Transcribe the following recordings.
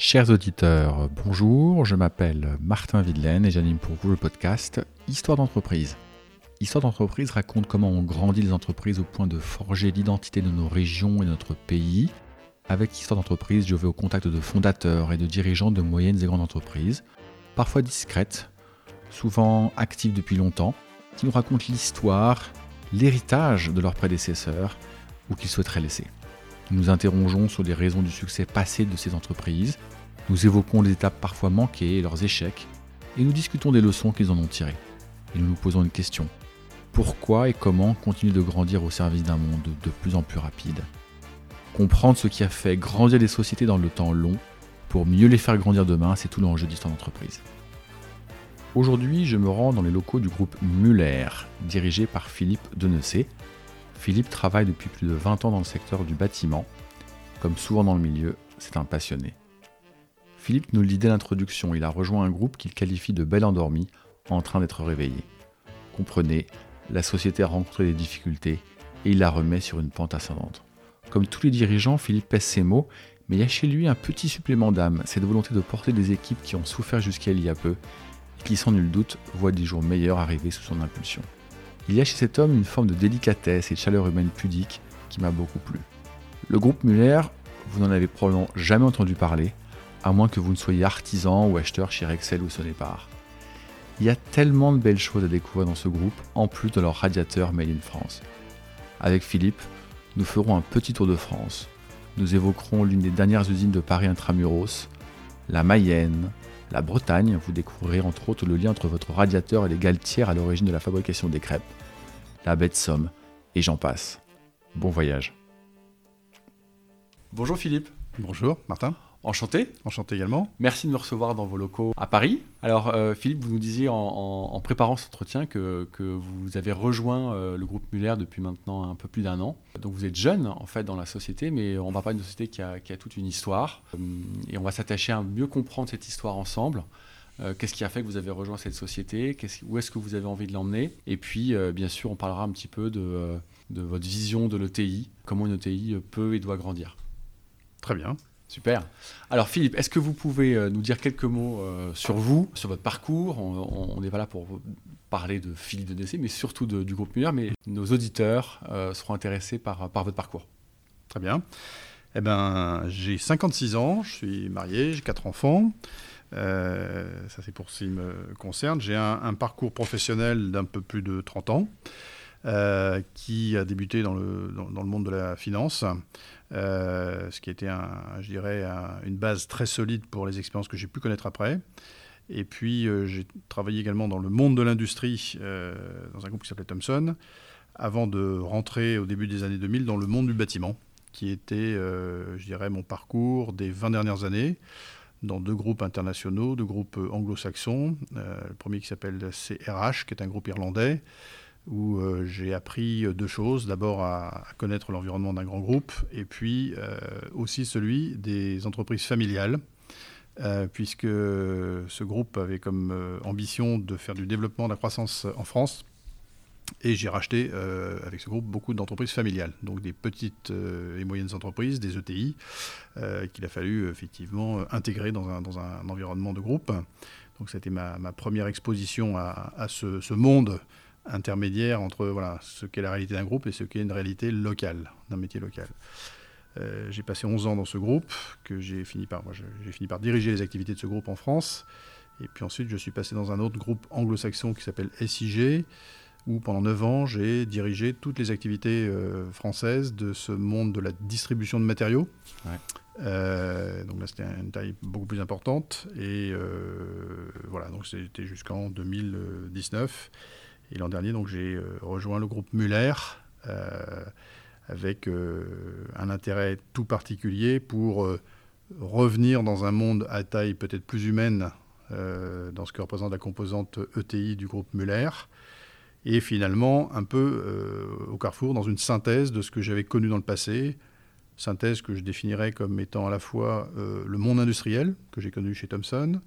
Chers auditeurs, bonjour, je m'appelle Martin Videlaine et j'anime pour vous le podcast Histoire d'entreprise. Histoire d'entreprise raconte comment on grandit les entreprises au point de forger l'identité de nos régions et de notre pays. Avec Histoire d'entreprise, je vais au contact de fondateurs et de dirigeants de moyennes et grandes entreprises, parfois discrètes, souvent actives depuis longtemps, qui nous racontent l'histoire, l'héritage de leurs prédécesseurs ou qu'ils souhaiteraient laisser. Nous nous interrogeons sur les raisons du succès passé de ces entreprises, nous évoquons les étapes parfois manquées et leurs échecs, et nous discutons des leçons qu'ils en ont tirées. Et nous nous posons une question. Pourquoi et comment continuer de grandir au service d'un monde de plus en plus rapide? Comprendre ce qui a fait grandir les sociétés dans le temps long pour mieux les faire grandir demain, c'est tout l'enjeu d'histoire d'entreprise. Aujourd'hui, je me rends dans les locaux du groupe Muller, dirigé par Philippe Denessé, Philippe travaille depuis plus de 20 ans dans le secteur du bâtiment. Comme souvent dans le milieu, c'est un passionné. Philippe nous le dit dès l'introduction, il a rejoint un groupe qu'il qualifie de bel endormi, en train d'être réveillé. Comprenez, la société a rencontré des difficultés et il la remet sur une pente ascendante. Comme tous les dirigeants, Philippe pèse ses mots, mais il y a chez lui un petit supplément d'âme, cette volonté de porter des équipes qui ont souffert jusqu'à il y a peu et qui, sans nul doute, voient des jours meilleurs arriver sous son impulsion. Il y a chez cet homme une forme de délicatesse et de chaleur humaine pudique qui m'a beaucoup plu. Le groupe Muller, vous n'en avez probablement jamais entendu parler, à moins que vous ne soyez artisan ou acheteur chez Rexel ou Sonépar. Il y a tellement de belles choses à découvrir dans ce groupe, en plus de leur radiateur Made in France. Avec Philippe, nous ferons un petit tour de France. Nous évoquerons l'une des dernières usines de Paris intramuros, la Mayenne, la Bretagne, vous découvrirez entre autres le lien entre votre radiateur et les galetières à l'origine de la fabrication des crêpes, la baie de Somme, et j'en passe. Bon voyage. Bonjour Philippe. Bonjour Martin. Enchanté. Enchanté également. Merci de me recevoir dans vos locaux à Paris. Alors euh, Philippe, vous nous disiez en, préparant cet entretien que, vous avez rejoint euh, le groupe Muller depuis maintenant un peu plus d'un an. Donc vous êtes jeune en fait dans la société, mais on va parler d'une société qui a, toute une histoire. Euh, et on va s'attacher à mieux comprendre cette histoire ensemble. Qu'est-ce qui a fait que vous avez rejoint cette société? Où est-ce que vous avez envie de l'emmener? Et puis, bien sûr, on parlera un petit peu de, de votre vision de l'ETI, comment une ETI peut et doit grandir. Très bien. Super. Alors Philippe, est-ce que vous pouvez euh, nous dire quelques mots euh, sur vous, sur votre parcours? On n'est pas là pour parler de Philippe de décès, mais surtout du groupe Muller, mais nos auditeurs euh, seront intéressés par, votre parcours. Très bien. Eh ben, j'ai 56 ans, je suis marié, j'ai quatre enfants. ça c'est pour ce qui me concerne. J'ai un, parcours professionnel d'un peu plus de 30 ans. Qui a débuté dans, le monde de la finance, euh, ce qui était, un, je dirais, une base très solide pour les expériences que j'ai pu connaître après. Et puis, euh, j'ai travaillé également dans le monde de l'industrie, dans un groupe qui s'appelait Thomson, avant de rentrer au début des années 2000 dans le monde du bâtiment, qui était, je dirais, mon parcours des 20 dernières années dans deux groupes internationaux, deux groupes anglo-saxons. le premier qui s'appelle CRH, qui est un groupe irlandais, où euh, j'ai appris deux choses. D'abord à, connaître l'environnement d'un grand groupe et puis euh, aussi celui des entreprises familiales. Euh, puisque ce groupe avait comme ambition de faire du développement de la croissance en France. Et j'ai racheté avec ce groupe beaucoup d'entreprises familiales, donc des petites et moyennes entreprises, des ETI, qu'il a fallu effectivement intégrer dans un, environnement de groupe. Donc c'était ma, ma, première exposition à, ce, monde intermédiaire entre voilà, ce qu'est la réalité d'un groupe et ce qu'est une réalité locale, d'un métier local. Euh, j'ai passé 11 ans dans ce groupe, que j'ai fini, par, j'ai fini par diriger les activités de ce groupe en France. Et puis ensuite, je suis passé dans un autre groupe anglo-saxon qui s'appelle SIG, où pendant 9 ans, j'ai dirigé toutes les activités euh, françaises de ce monde de la distribution de matériaux. Euh, donc là, c'était une taille beaucoup plus importante. Et voilà, donc c'était jusqu'en 2019. Et l'an dernier, donc, j'ai euh, rejoint le groupe Muller euh, avec euh, un intérêt tout particulier pour revenir dans un monde à taille peut-être plus humaine dans ce que représente la composante ETI du groupe Muller, et finalement un peu au carrefour dans une synthèse de ce que j'avais connu dans le passé, synthèse que je définirais comme étant à la fois le monde industriel que j'ai connu chez Thomson,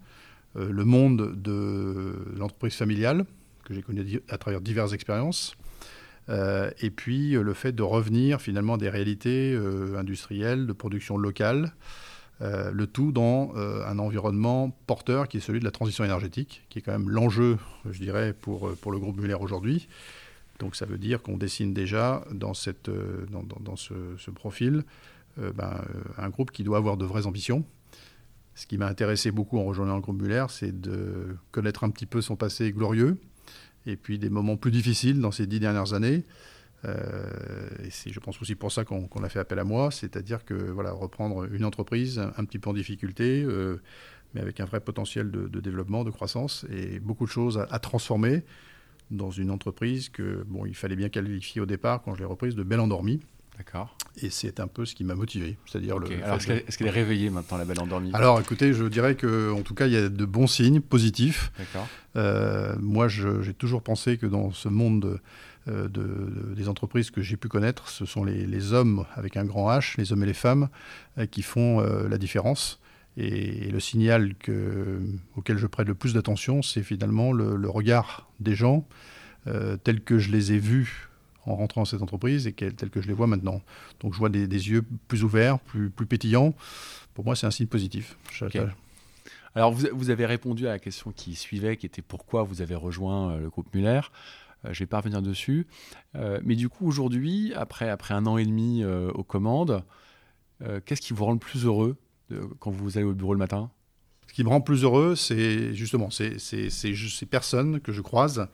le monde de l'entreprise familiale que j'ai connu à travers diverses expériences. Euh, et puis euh, le fait de revenir finalement des réalités euh, industrielles, de production locale, le tout dans un environnement porteur qui est celui de la transition énergétique, qui est quand même l'enjeu, je dirais, pour, pour le groupe Muller aujourd'hui. Donc ça veut dire qu'on dessine déjà dans, cette, dans, dans, ce, ce, profil ben, un groupe qui doit avoir de vraies ambitions, ce qui m'a intéressé beaucoup en rejoignant le groupe Muller, c'est de connaître un petit peu son passé glorieux et puis des moments plus difficiles dans ces dix dernières années. Euh, et c'est, je pense aussi pour ça qu'on, a fait appel à moi, c'est-à-dire que voilà, reprendre une entreprise un petit peu en difficulté, euh, mais avec un vrai potentiel de, développement, de croissance et beaucoup de choses à, transformer dans une entreprise que il fallait bien qualifier au départ quand je l'ai reprise de belle endormie. D'accord. Et c'est un peu ce qui m'a motivé. C'est-à-dire le. est-ce qu'elle est, réveillée maintenant, la belle endormie? Alors, écoutez, je dirais que, en tout cas, il y a de bons signes positifs. D'accord. Euh, moi, j'ai toujours pensé que dans ce monde euh, de, des entreprises que j'ai pu connaître, ce sont les, hommes avec un grand H, les hommes et les femmes, euh, qui font la différence. Et, le signal que, auquel je prête le plus d'attention, c'est finalement le, le, regard des gens, tels que je les ai vus en rentrant dans cette entreprise et telle que je les vois maintenant. Donc je vois des, yeux plus ouverts, plus, plus pétillants. Pour moi, c'est un signe positif. Alors vous, vous, avez répondu à la question qui suivait, qui était pourquoi vous avez rejoint euh, le groupe Muller. Euh, je ne vais pas revenir dessus. Euh, mais du coup, aujourd'hui, après, après un an et demi aux commandes, qu'est-ce qui vous rend le plus heureux quand vous allez au bureau le matin? Ce qui me rend plus heureux, c'est justement ces, ces, ces personnes que je croise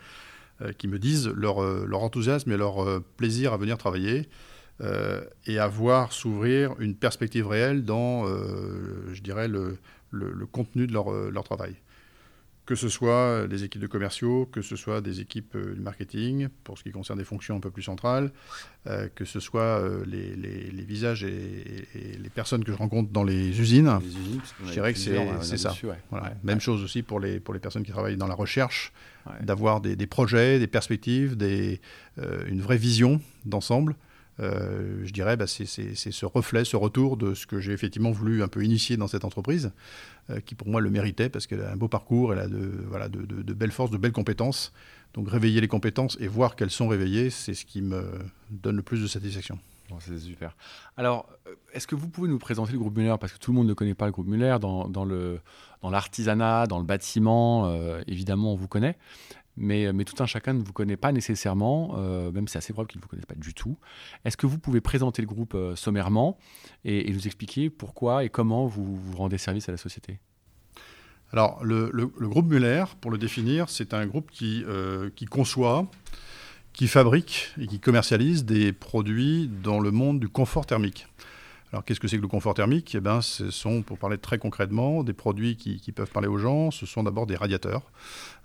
qui me disent leur, euh, enthousiasme et leur euh, plaisir à venir travailler et à voir s'ouvrir une perspective réelle dans, je dirais, le, contenu de leur travail que ce soit des équipes de commerciaux, que ce soit des équipes de marketing, pour ce qui concerne des fonctions un peu plus centrales, que ce soit les, les, les, visages et, les personnes que je rencontre dans les usines. Les usines je dirais que c'est ça. Voilà. Même chose aussi pour les, pour les personnes qui travaillent dans la recherche d'avoir des, projets, des perspectives, des, euh, une vraie vision d'ensemble. Euh, je dirais, bah, c'est ce reflet, ce retour de ce que j'ai effectivement voulu un peu initier dans cette entreprise, euh, qui pour moi le méritait parce qu'elle a un beau parcours, elle a de, belles forces, de belles compétences. Donc réveiller les compétences et voir qu'elles sont réveillées, c'est ce qui me donne le plus de satisfaction. c'est super. Alors, est-ce que vous pouvez nous présenter le groupe Muller? Parce que tout le monde ne connaît pas le groupe Muller. Dans, l'artisanat, dans le bâtiment, euh, évidemment, on vous connaît. Mais, mais, tout un chacun ne vous connaît pas nécessairement, euh, même c'est assez probable qu'il ne vous connaisse pas du tout. Est-ce que vous pouvez présenter le groupe euh, sommairement et, nous expliquer pourquoi et comment vous, vous rendez service à la société? Alors, le, groupe Muller, pour le définir, c'est un groupe qui, qui conçoit, qui fabrique et qui commercialise des produits dans le monde du confort thermique. Alors qu'est-ce que c'est que le confort thermique? Eh ben, Ce sont, pour parler très concrètement, des produits qui, peuvent parler aux gens. Ce sont d'abord des radiateurs,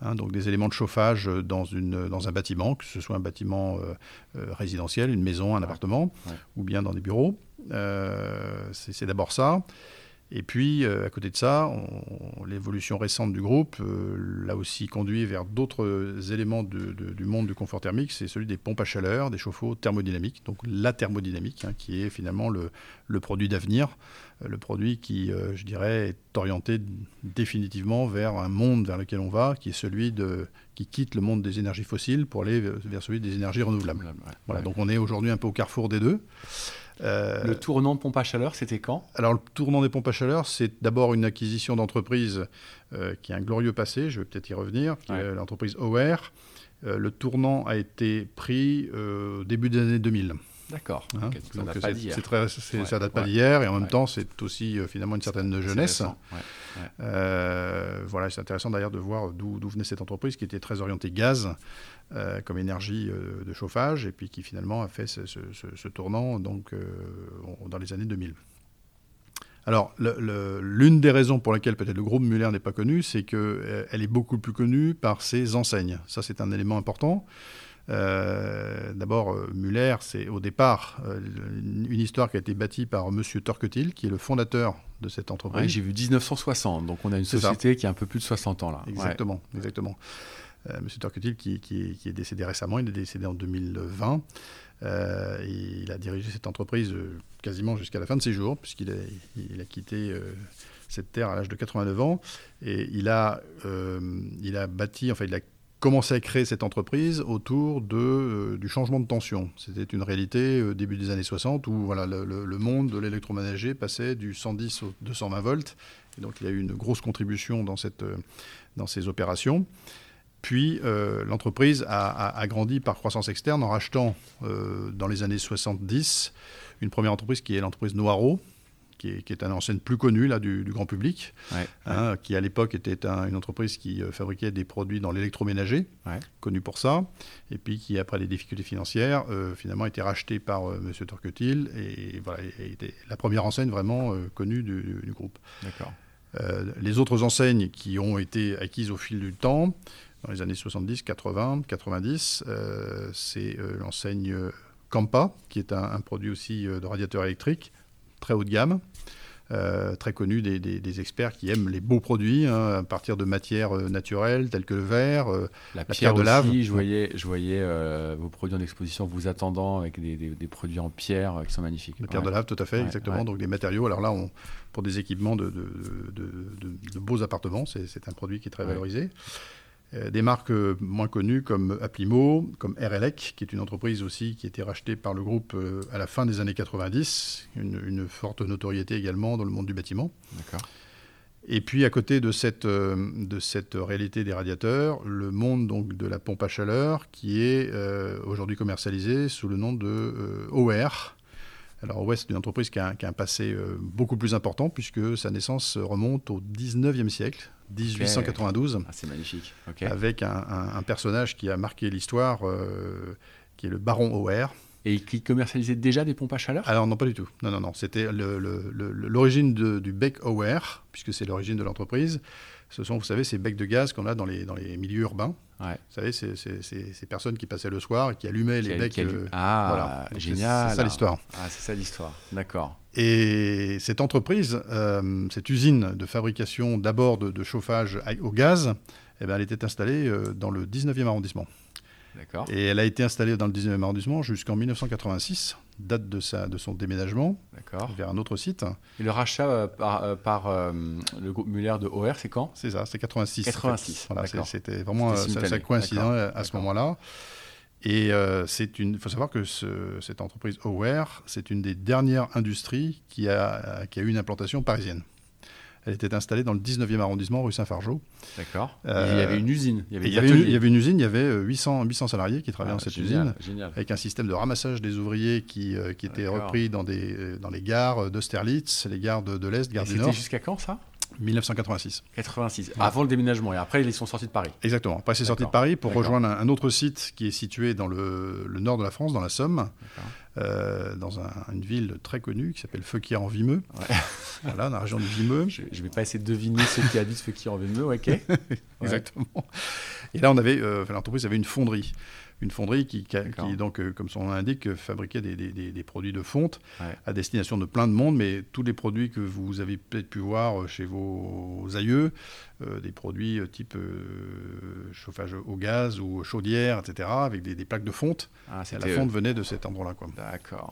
hein, donc des éléments de chauffage dans, une, dans un bâtiment, que ce soit un bâtiment euh, euh, résidentiel, une maison, un appartement, ou bien dans des bureaux. Euh, c'est d'abord ça. Et puis, euh, à côté de ça, l'évolution récente du groupe euh, l'a aussi conduit vers d'autres éléments du monde du confort thermique, c'est celui des pompes à chaleur, des chauffe-eau thermodynamiques, donc la thermodynamique, hein, qui est finalement le, produit d'avenir, euh, le produit qui, je dirais, est orienté définitivement vers un monde vers lequel on va, qui est celui de, qui quitte le monde des énergies fossiles pour aller vers celui des énergies renouvelables. Voilà, donc on est aujourd'hui un peu au carrefour des deux. Euh, le tournant de pompe à chaleur, c'était quand? Alors, le tournant des pompes à chaleur, c'est d'abord une acquisition d'entreprise euh, qui a un glorieux passé, je vais peut-être y revenir, l'entreprise OR. Euh, le tournant a été pris au début des années 2000. D'accord. Hein ça date pas d'hier. ça date pas d'hier et en même temps, c'est aussi finalement une certaine jeunesse. Voilà, c'est intéressant d'ailleurs de voir d'où venait cette entreprise qui était très orientée gaz euh, comme énergie euh, de chauffage, et puis qui finalement a fait ce, tournant euh, dans les années 2000. Alors, l'une des raisons pour lesquelles peut-être le groupe Muller n'est pas connu, c'est qu'elle est beaucoup plus connue par ses enseignes. Ça, c'est un élément important. D'abord, Muller, c'est au départ une histoire qui a été bâtie par M. Torquetil, qui est le fondateur de cette entreprise. J'ai vu 1960, donc on a une société qui a un peu plus de 60 ans là. Exactement, exactement. Euh, M. Torquetil, qui, est décédé récemment, il est décédé en 2020. Euh, il a dirigé cette entreprise euh, quasiment jusqu'à la fin de ses jours, puisqu'il a, il a quitté cette terre à l'âge de 89 ans. Et il a, il a bâti, enfin, il a commencé à créer cette entreprise autour de, euh, du changement de tension. C'était une réalité euh, début des années 60 où voilà, le, monde de l'électroménager passait du 110 au 220 volts. Donc il y a eu une grosse contribution dans, cette, euh, dans ces opérations. Puis euh, l'entreprise a, grandi par croissance externe en rachetant dans les années 70 une première entreprise qui est l'entreprise Noiro, qui est, qui est une enseigne plus connue là, du, du grand public, Ouais, hein, ouais. qui à l'époque était un- une entreprise qui euh, fabriquait des produits dans l'électroménager, Ouais. connue pour ça, et puis qui, après les difficultés financières, euh, finalement a été rachetée par euh, M. Turketil, et, voilà, et- était la première enseigne vraiment euh, connue du, du- du groupe. D'accord. Les autres enseignes qui ont été acquises au fil du temps, dans les années 70, 80, 90, euh, c'est l'enseigne Campa, qui est un, un produit aussi de radiateur électrique, très haut de gamme, euh, très connu des, des- des experts qui aiment les beaux produits hein, à partir de matières euh, naturelles telles que le verre. euh, La, pierre pierre, de aussi, lave. je voyais, je voyais euh, vos produits en exposition vous attendant avec des, produits en pierre qui sont magnifiques. La pierre Ouais. de lave, tout à fait, Ouais, exactement. ouais. Donc des matériaux. Alors là, on, pour des équipements de, de- de- de- de beaux appartements, c'est un produit qui est très valorisé. Euh, des marques euh, moins connues comme Applimo, comme RLEC, qui est une entreprise aussi qui a été rachetée par le groupe euh, à la fin des années 90, une, une forte notoriété également dans le monde du bâtiment. D'accord. Et puis à côté de cette, de cette réalité des radiateurs, le monde donc de la pompe à chaleur qui est aujourd'hui commercialisé sous le nom de OR. Alors OR c'est une entreprise qui a, un- qui a un passé beaucoup plus important puisque sa naissance remonte au 19e siècle, 1892, Ah, c'est magnifique. Avec un, un- un personnage qui a marqué l'histoire, euh, qui est le baron OR. Et qui commercialisait déjà des pompes à chaleur? Alors non, pas du tout. Non, non, non. C'était l'origine du bec Aware, puisque c'est l'origine de l'entreprise. Ce sont, vous savez, ces becs de gaz qu'on a dans les, dans les milieux urbains. Ouais. Vous savez, c'est ces personnes qui passaient le soir et qui allumaient Qui les becs. euh, Ah, voilà. Donc, génial. C'est ça l'histoire. Ah, c'est ça l'histoire. D'accord. Et cette entreprise, euh, cette usine de fabrication d'abord de, de chauffage au gaz, eh ben, elle était installée euh, dans le 19e arrondissement. D'accord. Et elle a été installée dans le 19e arrondissement jusqu'en 1986, date de, sa, de son déménagement vers un autre site. Et le rachat euh, par, euh, par euh, le groupe Muller de OR, c'est quand? C'est ça, c'est 86. 86, Voilà, c'est- d'accord. c'était vraiment ça, ça d'accord, à ce moment-là. Et c'est une. Il faut savoir que ce- cette entreprise Aware, c'est une des dernières industries qui a, qui a eu une implantation parisienne. Elle était installée dans le 19e arrondissement, rue Saint-Fargeau. D'accord. Euh, il y avait une usine. Il y avait Il des y avait, une, ateliers. il y avait une usine, il y avait euh, 800, 800 salariés qui travaillaient Ah, dans cette génial, usine, Génial. avec un système de ramassage des ouvriers qui, euh, qui était repris dans, des, euh, dans les gares d'Austerlitz, les gares de, de l'Est, Et gare du C'était Nord, jusqu'à quand ça? 1986. 86. Avant le déménagement. Et après, ils sont sortis de Paris. Exactement. Après, c'est sorti de. Paris pour rejoindre un, un autre site qui est situé dans le, le nord de la France, dans la Somme. Euh, dans un- une ville très connue qui s'appelle Feuquier en Vimeux. Ouais. Voilà, dans la région du Vimeux. Je ne vais pas essayer de deviner ceux qui habitent, ceux qui en mieux. Ok. Exactement. Et là, on avait, euh, l'entreprise avait une fonderie. Une fonderie qui, qui, donc, euh, comme son nom l'indique, fabriquait des, des- des- des produits de fonte Ouais. à destination de plein de monde, mais tous les produits que vous avez peut-être pu voir chez vos aïeux, euh, des produits type euh, chauffage au gaz ou chaudière, etc., avec des, plaques de fonte. Ah, la fonte venait de cet endroit-là. D'accord.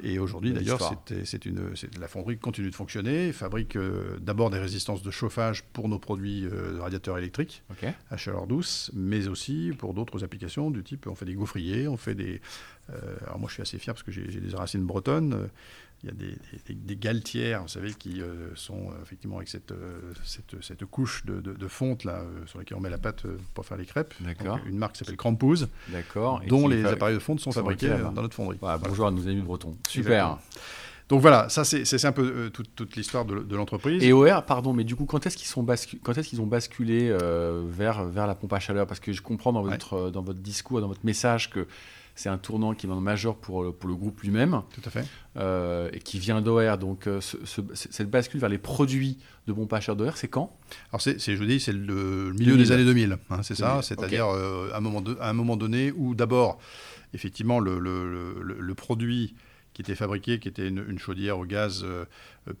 Et aujourd'hui, d'ailleurs, c'est une, c'est- la fonderie continue de fonctionner, fabrique euh, d'abord des résistances de chauffage pour nos produits euh, de radiateurs électriques à chaleur douce, mais aussi pour d'autres applications du type, on fait des gaufriers, on fait des... euh, alors moi, je suis assez fier parce que j'ai des racines bretonnes. Il y a des, des- des galetières, vous savez, qui euh, sont euh, effectivement avec cette, euh, cette, cette couche de, de- de fonte là, euh, sur laquelle on met la pâte pour faire les crêpes. D'accord. Une marque qui s'appelle D'accord. Et dont les appareils de fonte sont fabriqués dans notre fonderie. Voilà, Voilà. bonjour à nos amis bretons. Super. Exactement. Donc voilà, ça c'est un peu euh, toute, toute l'histoire de, de l'entreprise. Et OR, pardon, mais du coup, quand est-ce qu'ils sont bascu- quand est-ce qu'ils ont basculé euh, vers, vers la pompe à chaleur? Parce que je comprends dans votre, dans votre discours, dans votre message que c'est un tournant qui est majeur pour, le- pour le groupe lui-même Tout à fait. euh, et qui vient d'OR. Donc, euh, ce- ce- cette bascule vers les produits de pompe à chaleur d'OR, c'est quand? Alors c'est, je vous dis, c'est le milieu 2000. des années 2000, hein, c'est ça. 2000, C'est-à-dire euh, à, un moment de- à un moment donné où d'abord, effectivement, le, le- le- le produit qui était fabriqué, qui était une, une chaudière au gaz euh,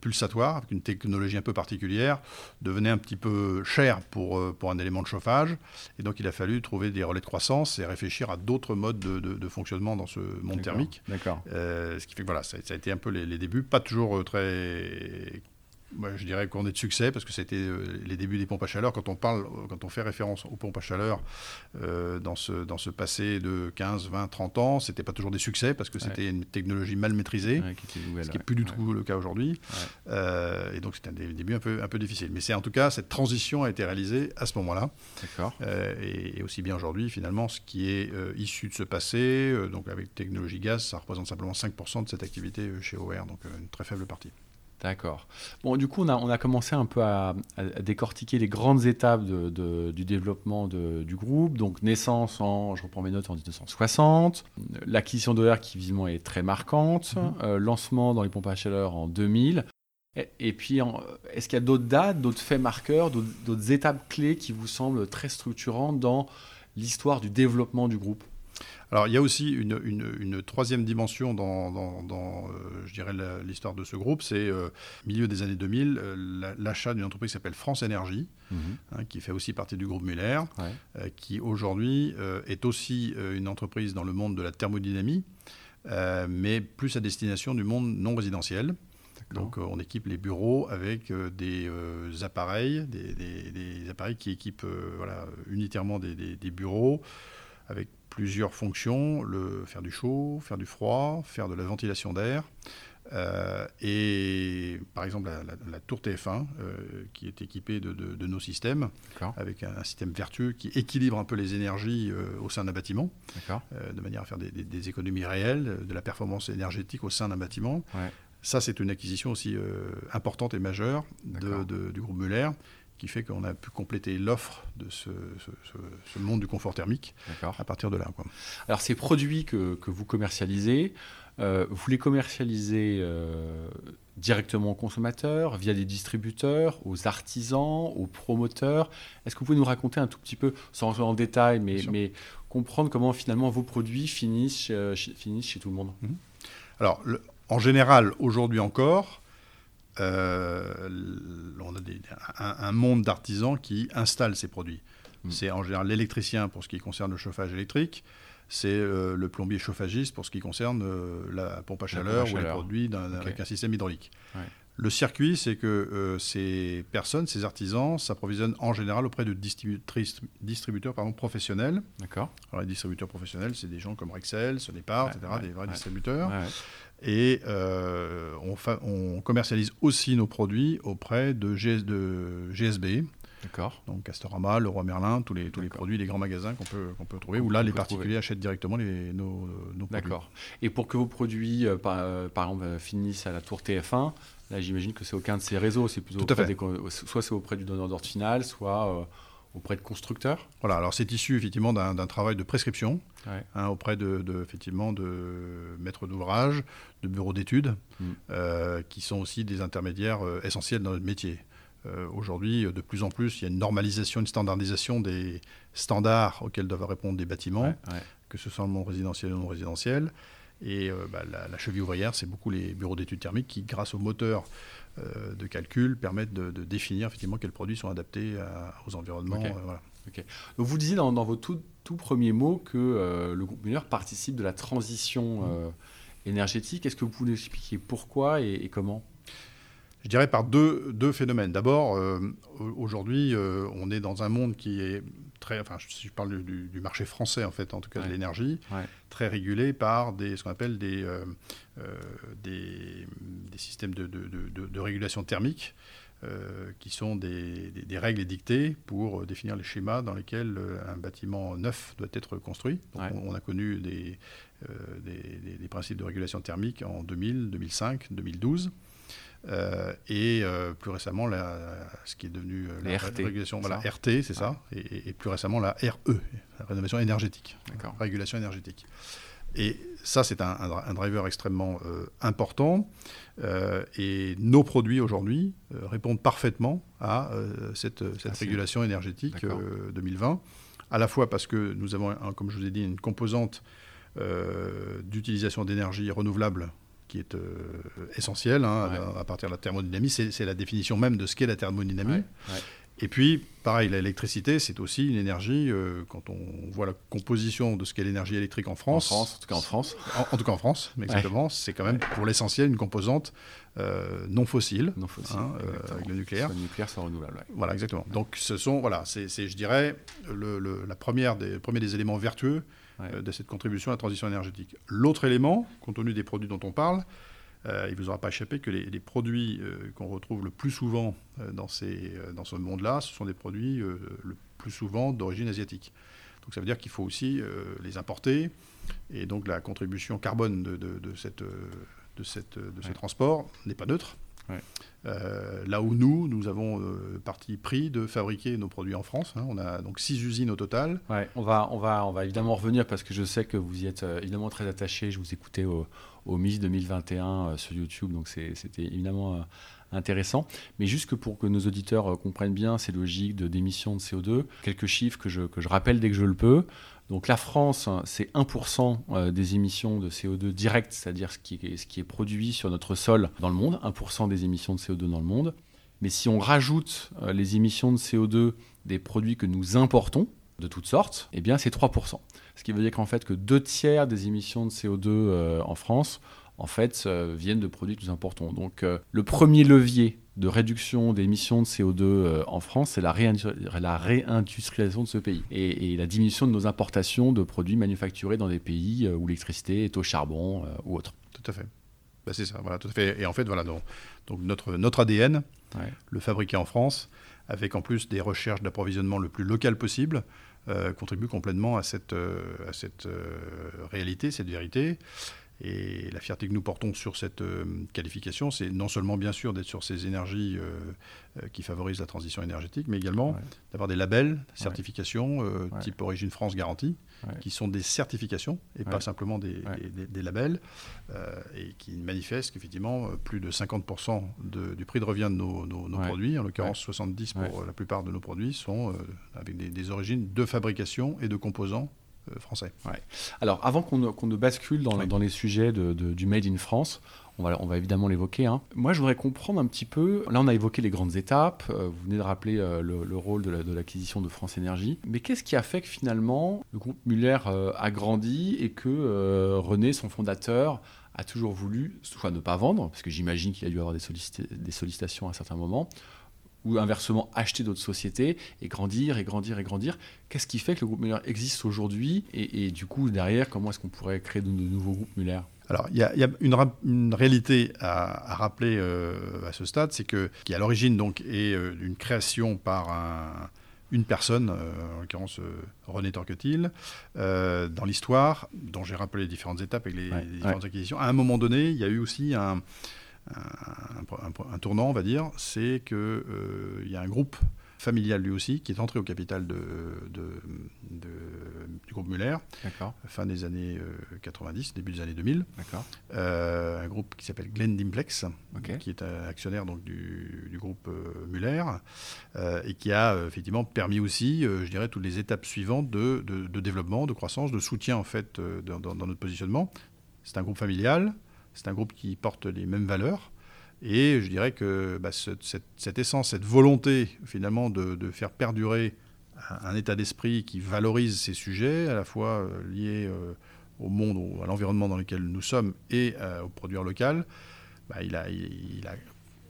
pulsatoire, avec une technologie un peu particulière, devenait un petit peu cher pour, euh, pour un élément de chauffage. Et donc il a fallu trouver des relais de croissance et réfléchir à d'autres modes de, de- de fonctionnement dans ce monde thermique. D'accord. Euh, ce qui fait que voilà, ça, ça a été un peu les, les débuts, pas toujours très je dirais qu'on est de succès parce que c'était euh, les débuts des pompes à chaleur. Quand on parle, quand on fait référence aux pompes à chaleur euh, dans, ce, dans ce passé de 15, 20, 30 ans, c'était pas toujours des succès parce que c'était une technologie mal maîtrisée, ce qui n'est plus du tout le cas aujourd'hui. Euh, et donc c'était un début un peu, un peu difficile. Mais c'est en tout cas, cette transition a été réalisée à ce moment-là. D'accord. Et, et, aussi bien aujourd'hui, finalement, ce qui est issu de ce passé, donc avec technologie gaz, ça représente simplement 5% de cette activité chez OR, donc une très faible partie. D'accord. Bon, du coup, on a, on a commencé un peu à, décortiquer les grandes étapes de, du développement de, du groupe. Donc, naissance en, je reprends mes notes, en 1960. L'acquisition d'OR qui, visiblement, est très marquante. Mhm. Euh, lancement dans les pompes à chaleur en 2000. Et, puis, est-ce qu'il y a d'autres dates, d'autres faits marqueurs, d'autres étapes clés qui vous semblent très structurantes dans l'histoire du développement du groupe? Alors, il y a aussi une, troisième dimension dans, euh, je dirais, l'histoire de ce groupe, c'est euh, milieu des années 2000, euh, l'achat d'une entreprise qui s'appelle France Énergie, mhm. hein, qui fait aussi partie du groupe Muller, qui aujourd'hui est aussi une entreprise dans le monde de la thermodynamie, mais plus à destination du monde non résidentiel. Donc on équipe les bureaux avec des appareils, des, appareils qui équipent voilà, unitairement des, bureaux avec plusieurs fonctions, le, faire du chaud, faire du froid, faire de la ventilation d'air. Euh, et par exemple la, tour TF1 euh, qui est équipée de, nos systèmes avec un, système vertueux qui équilibre un peu les énergies euh, au sein d'un bâtiment de manière à faire des, économies réelles, de la performance énergétique au sein d'un bâtiment. Ça c'est une acquisition aussi importante et majeure du groupe Muller qui fait qu'on a pu compléter l'offre de ce, monde du confort thermique à partir de là. Alors ces produits que, vous commercialisez, euh, vous les commercialisez euh, directement aux consommateurs, via des distributeurs, aux artisans, aux promoteurs? Est-ce que vous pouvez nous raconter un tout petit peu, sans rentrer en détail, mais, mais comprendre comment finalement vos produits finissent chez, finissent chez tout le monde? Mhm. Alors, en général, aujourd'hui encore, euh, on a un, monde d'artisans qui installent ces produits. Mm. C'est en général l'électricien pour ce qui concerne le chauffage électrique, c'est euh, le plombier chauffagiste pour ce qui concerne euh, la pompe à chaleur ou les produits avec un système hydraulique. Le circuit, c'est que ces personnes, ces artisans, s'approvisionnent en général auprès de distributeurs pardon, professionnels. D'accord. Alors, les distributeurs professionnels, c'est des gens comme Rexel, Sonepar, etc., des vrais distributeurs. Et euh, on, commercialise aussi nos produits auprès de, GSB. D'accord. Donc Castorama, Leroy Merlin, tous les, tous les produits, les grands magasins qu'on peut, qu'on peut trouver, où là les particuliers achètent directement les, nos, nos produits. D'accord. Et pour que vos produits, euh, par, euh, par, exemple, finissent à la tour TF1, là j'imagine que c'est aucun de ces réseaux, c'est plutôt Tout auprès soit c'est auprès du donneur d'ordre final, soit auprès de constructeurs Voilà, alors c'est issu effectivement d'un travail de prescription hein, auprès de, effectivement, de maîtres d'ouvrage, de bureaux d'études, mm. euh, qui sont aussi des intermédiaires euh, essentiels dans notre métier. Euh, aujourd'hui, de plus en plus, il y a une normalisation, une standardisation des standards auxquels doivent répondre des bâtiments, que ce soit le monde résidentiel ou non résidentiel. Et bah, la, la, cheville ouvrière, c'est beaucoup les bureaux d'études thermiques qui, grâce au moteur euh, de calcul permettent de, définir effectivement quels produits sont adaptés aux environnements. Euh, vous disiez dans, vos tout, tout, premiers mots que euh, le groupe Muller participe de la transition mmh. énergétique. Est-ce que vous pouvez expliquer pourquoi et comment? Je dirais par deux, deux phénomènes. D'abord, euh, aujourd'hui, euh, on est dans un monde qui est très, enfin, si je parle du, marché français en fait, en tout cas de l'énergie, très régulé par des, ce qu'on appelle des, euh, des, des, systèmes de, de, de, régulation thermique. qui sont des, des, règles édictées pour définir les schémas dans lesquels un bâtiment neuf doit être construit. on, a connu des, des, principes de régulation thermique en 2000, 2005, 2012. Euh, et euh, plus récemment, la, ce qui est devenu euh, la RT, régulation, voilà, RT, c'est ça, et, plus récemment la RE, la rénovation énergétique, régulation énergétique. Et ça, c'est un, driver extrêmement important. et nos produits aujourd'hui répondent parfaitement à cette, cette régulation énergétique 2020, à la fois parce que nous avons, comme je vous ai dit, une composante d'utilisation d'énergie renouvelable qui est euh, essentiel hein, à, partir de la thermodynamie. C'est la définition même de ce qu'est la thermodynamie. Et puis, pareil, l'électricité, c'est aussi une énergie, euh, quand on voit la composition de ce qu'est l'énergie électrique en France. En France, en tout cas en France. En, tout cas en France, mais exactement, c'est quand même pour l'essentiel une composante euh, non fossile. Non fossile, hein, euh, avec le nucléaire. le nucléaire, c'est renouvelable. Voilà, exactement. Donc, ce sont, voilà, c'est, je dirais, le, la première des, premier des éléments vertueux de cette contribution à la transition énergétique. L'autre élément, compte tenu des produits dont on parle, euh, il ne vous aura pas échappé que les, produits euh, qu'on retrouve le plus souvent euh, dans, ces, dans ce monde-là, ce sont des produits le plus souvent d'origine asiatique. Donc ça veut dire qu'il faut aussi les importer. Et donc la contribution carbone de, de, cette, de, cette, de ce transport n'est pas neutre. Là où nous, nous avons le parti pris de fabriquer nos produits en France. Hein. On a donc six usines au total. Ouais, on, va, on, va, on va évidemment revenir parce que je sais que vous y êtes évidemment très attaché. Je vous écoutais au, au MIS 2021 euh, sur YouTube, donc c'était évidemment euh, intéressant. Mais juste que pour que nos auditeurs euh, comprennent bien ces logiques d'émissions de, CO2, quelques chiffres que je, que je rappelle dès que je le peux. Donc la France, c'est 1% des émissions de CO2 directes, c'est-à-dire ce, qui est, produit sur notre sol dans le monde, 1% des émissions de CO2 dans le monde. Mais si on rajoute les émissions de CO2 des produits que nous importons, de toutes sortes, eh bien c'est 3%. Ce qui veut dire qu'en fait que deux tiers des émissions de CO2 euh, en France en fait, euh, viennent de produits que nous importons. Donc euh, le premier levier de réduction des émissions de CO2 en France, c'est la, réindustrialisation de ce pays et, la diminution de nos importations de produits manufacturés dans des pays où l'électricité est au charbon ou autre. Tout à fait. Bah, c'est ça, voilà, tout à fait. Et en fait, voilà, donc, notre, notre ADN, le fabriquer en France, avec en plus des recherches d'approvisionnement le plus local possible, euh, contribue complètement à cette, euh, à cette euh, réalité, cette vérité. Et la fierté que nous portons sur cette qualification, c'est non seulement bien sûr d'être sur ces énergies qui favorisent la transition énergétique, mais également d'avoir des labels, certifications type Origine France garantie, qui sont des certifications et pas simplement des, des, labels, euh, et qui manifestent qu'effectivement, euh, plus de 50% du prix de revient de nos, nos, produits, en l'occurrence 70% pour la plupart de nos produits, sont euh, avec des, origines de fabrication et de composants français. Alors, avant qu'on ne, bascule dans, dans, les sujets de, du Made in France, on va, on va évidemment l'évoquer. Hein. Moi, je voudrais comprendre un petit peu. Là, on a évoqué les grandes étapes. Euh, vous venez de rappeler euh, le, rôle de l'acquisition de, France Énergie. Mais qu'est-ce qui a fait que finalement le groupe Muller euh, a grandi et que René, son fondateur, a toujours voulu, soit ne pas vendre, parce que j'imagine qu'il a dû avoir des, des sollicitations à un certain moment, ou inversement acheter d'autres sociétés et grandir et grandir et grandir. Qu'est-ce qui fait que le groupe Muller existe aujourd'hui et, du coup, derrière, comment est-ce qu'on pourrait créer de, nouveaux groupes Muller alors, il y a, une, réalité à, rappeler euh, à ce stade, c'est que qui à l'origine donc est euh, une création par une personne, euh, en l'occurrence René Torquetil, dans l'histoire, dont j'ai rappelé les différentes étapes avec les, différentes acquisitions. À un moment donné, il y a eu aussi un, un, tournant, on va dire, c'est qu'il euh, y a un groupe familial lui aussi, qui est entré au capital de, du groupe Muller, fin des années 90, euh, début des années 2000. Euh, un groupe qui s'appelle Dimplex, qui est actionnaire donc, du, groupe Muller, et qui a effectivement permis aussi, je dirais, toutes les étapes suivantes de, développement, de croissance, de soutien en fait dans, dans notre positionnement. C'est un groupe familial, c'est un groupe qui porte les mêmes valeurs. Et je dirais que bah, cette, essence, cette volonté finalement de, faire perdurer un, état d'esprit qui valorise ces sujets, à la fois euh, liés euh, au monde, à l'environnement dans lequel nous sommes et euh, au produire local, bah, il, a,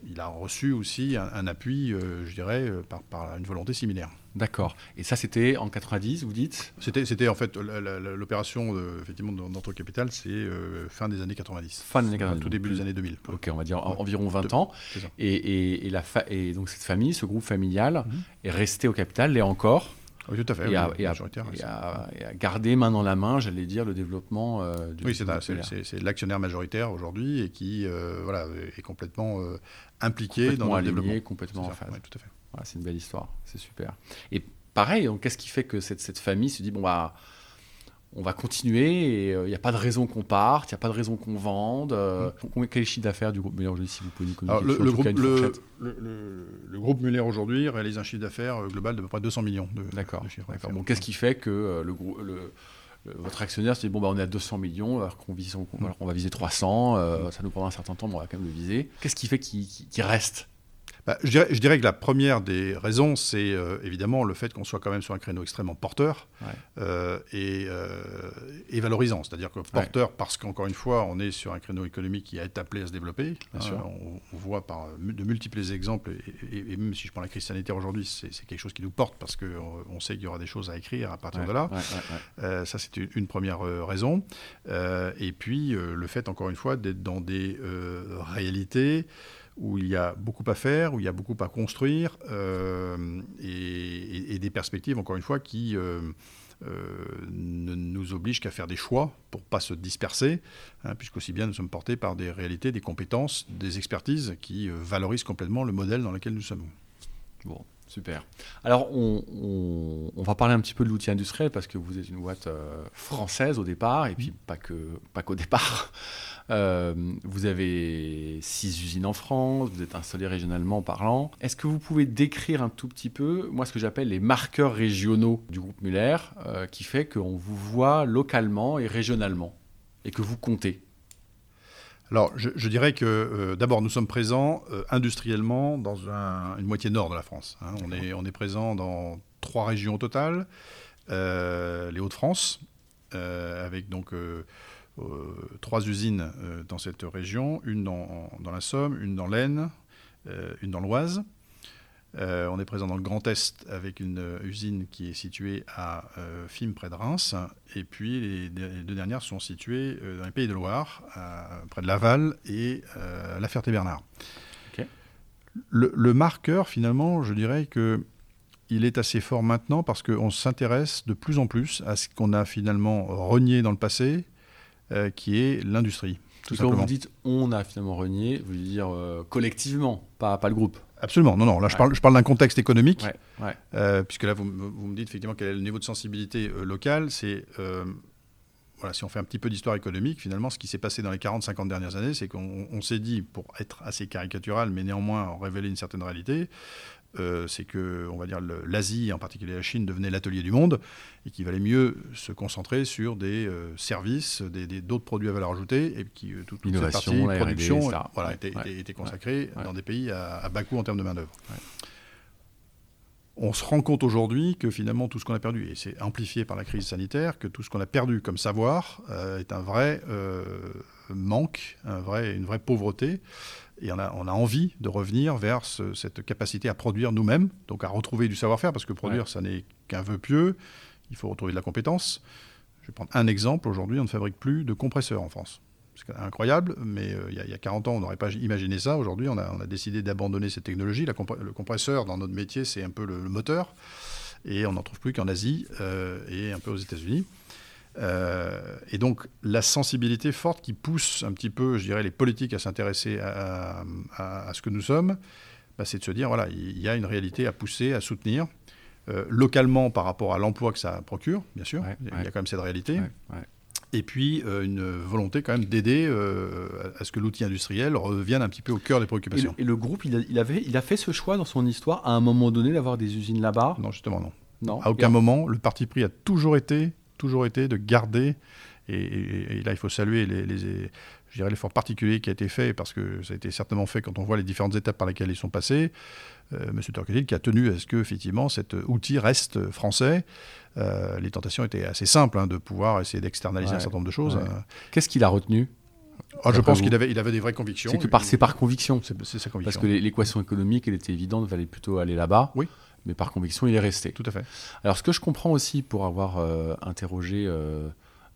il, a, reçu aussi un, appui, je dirais, par, par une volonté similaire. D'accord. Et ça, c'était en 90, vous dites? C'était, en fait l'opération effectivement d'entre capital, c'est euh, fin des années 90. Fin des années 90. Tout début des années 2000. Ok, on va dire environ 20 ans. Et, et, la et donc cette famille, ce groupe familial, mhm. est resté au capital, l'est encore. Oui, tout à fait. Et, a, gardé main dans la main, j'allais dire, le développement euh, du Oui, c'est, l'actionnaire majoritaire aujourd'hui et qui euh, voilà, est complètement impliqué dans le développement. Complètement en phase. Oui, tout à fait c'est une belle histoire, c'est super. Et pareil, qu'est-ce qui fait que cette, cette, famille se dit bon bah on va continuer et il euh, n'y a pas de raison qu'on parte, il n'y a pas de raison qu'on vende. Euh, mm. Quel est le chiffre d'affaires du groupe Muller aujourd'hui, si vous pouvez nous communiquer le, le, groupe, le, groupe Muller aujourd'hui réalise un chiffre d'affaires euh, global de peu près 200 millions de, D'accord. Bon, qu'est-ce qui fait que le, votre actionnaire se dit bon bah on est à 200 millions alors qu'on vise, on, va viser 300, ça nous prendra un certain temps mais on va quand même le viser. Qu'est-ce qui fait qu'il reste bah, je, dirais, que la première des raisons, c'est euh, évidemment le fait qu'on soit quand même sur un créneau extrêmement porteur euh, euh, et, valorisant. C'est-à-dire que porteur parce qu'encore une fois, on est sur un créneau économique qui est appelé à se développer. Hein, on, voit par de multiples exemples, et, même si je prends la crise sanitaire aujourd'hui, c'est quelque chose qui nous porte parce qu'on on sait qu'il y aura des choses à écrire à partir de là. ça, c'est une première raison. et puis, le fait, encore une fois, d'être dans des réalités où il y a beaucoup à faire, où il y a beaucoup à construire, euh, et, des perspectives, encore une fois, qui euh, euh, ne nous obligent qu'à faire des choix pour pas se disperser, hein, puisqu'aussi bien nous sommes portés par des réalités, des compétences, des expertises qui valorisent complètement le modèle dans lequel nous sommes. Bon, super. Alors, on, va parler un petit peu de l'outil industriel parce que vous êtes une boîte française au départ, et puis pas que pas qu'au départ. Euh, vous avez six usines en France, vous êtes installé régionalement parlant. Est-ce que vous pouvez décrire un tout petit peu, moi, ce que j'appelle les marqueurs régionaux du groupe Muller, euh, qui fait qu'on vous voit localement et régionalement, et que vous comptez? Alors, je, dirais que euh, d'abord, nous sommes présents industriellement dans une moitié nord de la France. Hein. On, est, on est présent dans trois régions au total. les Hauts-de-France, avec donc euh, trois usines euh, dans cette région, une dans, la Somme, une dans l'Aisne, euh, une dans l'Oise. On est présent dans le Grand Est avec une usine qui est située à Fim près de Reims. Et puis les, deux dernières sont situées dans les Pays de Loire, près de Laval et La Ferté-Bernard. Le, le, marqueur, finalement, je dirais que il est assez fort maintenant parce qu'on s'intéresse de plus en plus à ce qu'on a finalement renié dans le passé euh, qui est l'industrie. Tout Quand vous dites on a finalement renié, vous voulez dire euh, collectivement, pas, pas le groupe Absolument, non, non. Là, je parle, je parle d'un contexte économique, euh, puisque là, vous, vous, me dites effectivement quel est le niveau de sensibilité locale. C'est voilà, si on fait un petit peu d'histoire économique, finalement, ce qui s'est passé dans les 40-50 dernières années, c'est qu'on s'est dit, pour être assez caricatural, mais néanmoins révéler une certaine réalité, euh, c'est que, on va dire, l'Asie, en particulier la Chine, devenait l'atelier du monde et qu'il valait mieux se concentrer sur des euh, services, d'autres produits à valeur ajoutée et qui euh, toute, cette partie production voilà, était, consacrée dans des pays à, bas coût en termes de main d'œuvre. On se rend compte aujourd'hui que finalement tout ce qu'on a perdu, et c'est amplifié par la crise sanitaire, que tout ce qu'on a perdu comme savoir est un vrai manque, un vrai, une vraie pauvreté. Et on a, on a envie de revenir vers cette capacité à produire nous-mêmes, donc à retrouver du savoir-faire, parce que produire, ça n'est qu'un vœu pieux, il faut retrouver de la compétence. Je vais prendre un exemple, aujourd'hui, on ne fabrique plus de compresseurs en France. C'est incroyable, mais euh, il, y a, 40 ans, on n'aurait pas imaginé ça. Aujourd'hui, on a, on a, décidé d'abandonner cette technologie. le compresseur, dans notre métier, c'est un peu le, moteur, et on n'en trouve plus qu'en Asie euh, et un peu aux États-Unis. Euh, et donc la sensibilité forte qui pousse un petit peu, je dirais, les politiques à s'intéresser à, ce que nous sommes, bah, c'est de se dire, voilà, il y a une réalité à pousser, à soutenir, euh, localement par rapport à l'emploi que ça procure, bien sûr, il y a quand même cette réalité. et puis euh, une volonté quand même d'aider à ce que l'outil industriel revienne un petit peu au cœur des préoccupations. Et le, groupe, il a, il, avait, il a fait ce choix dans son histoire à un moment donné d'avoir des usines là-bas? Non, justement non. Non. À aucun moment, le parti pris a toujours été toujours été de garder, et, là il faut saluer les, les je dirais l'effort particulier qui a été fait, parce que ça a été certainement fait quand on voit les différentes étapes par lesquelles ils sont passés. Euh, Monsieur Torquetil qui a tenu à ce que effectivement cet outil reste français. Euh, les tentations étaient assez simples hein, de pouvoir essayer d'externaliser un certain nombre de choses. Hein. Qu'est-ce qu'il a retenu ah, je pense qu'il avait, il avait des vraies convictions. C'est que par, c'est par conviction. C'est, sa conviction. Parce que l'équation économique, elle était évidente, il fallait plutôt aller là-bas. Oui mais par conviction, il est resté. Tout à fait. Alors, ce que je comprends aussi pour avoir euh, interrogé euh,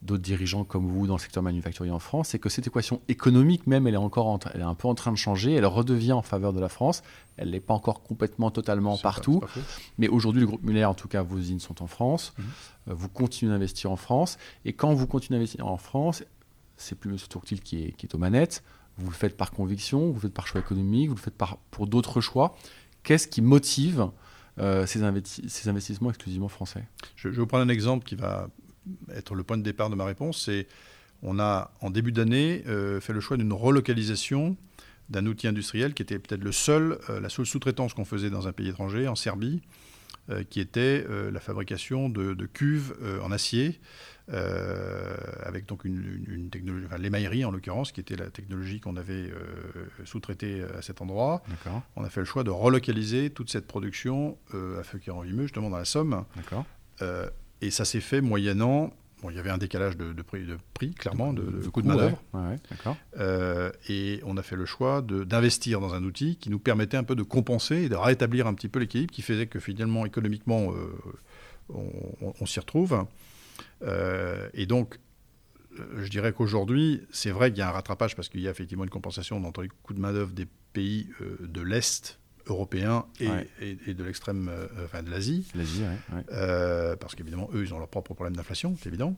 d'autres dirigeants comme vous dans le secteur manufacturier en France, c'est que cette équation économique même, elle est encore elle est un peu en train de changer. Elle redevient en faveur de la France. Elle n'est pas encore complètement, totalement partout. mais aujourd'hui, le groupe Muller, en tout cas, vos usines sont en France. Mhm. Euh, vous continuez d'investir en France. Et quand vous continuez d'investir en France, c'est plus M. Tourtil qui est, qui est aux manettes. Vous le faites par conviction, vous le faites par choix économique, vous le faites par, pour d'autres choix. Qu'est-ce qui motive euh, ces, investissements exclusivement français je, vais vous prendre un exemple qui va être le point de départ de ma réponse. On a en début d'année euh, fait le choix d'une relocalisation d'un outil industriel qui était peut-être le seul, euh, la seule sous-traitance qu'on faisait dans un pays étranger, en Serbie, qui était la fabrication de, cuves en acier. avec donc une, technologie, enfin, l'émaillerie en l'occurrence, qui était la technologie qu'on avait sous-traitée à cet endroit. On a fait le choix de relocaliser toute cette production à Feuquier-en-Vimeux, justement dans la Somme. et ça s'est fait moyennant il y avait un décalage de, prix, de prix, clairement, de, de, coût de main-d'œuvre. Euh, et on a fait le choix d'investir dans un outil qui nous permettait un peu de compenser et de rétablir un petit peu l'équilibre qui faisait que finalement, économiquement, euh, on, s'y retrouve. Euh, et donc, je dirais qu'aujourd'hui, c'est vrai qu'il y a un rattrapage parce qu'il y a effectivement une compensation dans les coûts de main-d'œuvre des pays de l'Est européens et, de l'extrême, euh, enfin de l'Asie. L'Asie, euh, parce qu'évidemment, eux, ils ont leurs propres problèmes d'inflation, c'est évident.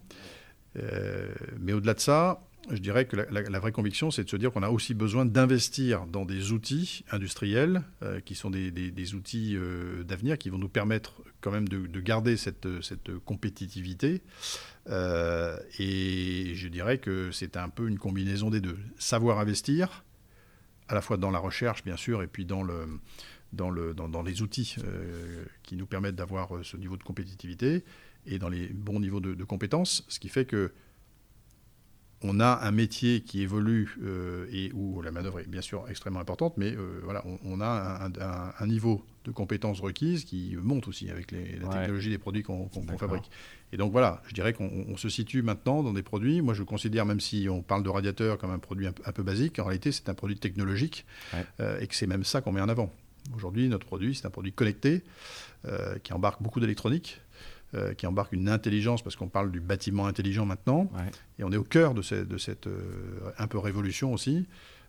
Euh, mais au-delà de ça, je dirais que la, vraie conviction, c'est de se dire qu'on a aussi besoin d'investir dans des outils industriels qui sont des, outils d'avenir qui vont nous permettre quand même de, de garder cette, cette compétitivité. et je dirais que c'est un peu une combinaison des deux. Savoir investir, à la fois dans la recherche, bien sûr, et puis dans, le, dans, le, dans, les outils euh, qui nous permettent d'avoir euh, ce niveau de compétitivité et dans les bons niveaux de, de compétences, ce qui fait que on a un métier qui évolue euh, et où la manœuvre est bien sûr extrêmement importante, mais voilà, on, a un, niveau de compétences requises qui monte aussi avec les, la technologie des produits qu'on fabrique. Et donc voilà, je dirais qu'on se situe maintenant dans des produits. Moi, je considère, même si on parle de radiateur comme un produit un, peu basique, en réalité, c'est un produit technologique euh, et que c'est même ça qu'on met en avant. Aujourd'hui, notre produit, c'est un produit connecté euh, qui embarque beaucoup d'électronique, euh, qui embarque une intelligence, parce qu'on parle du bâtiment intelligent maintenant. Et on est au cœur de, de cette un peu révolution aussi.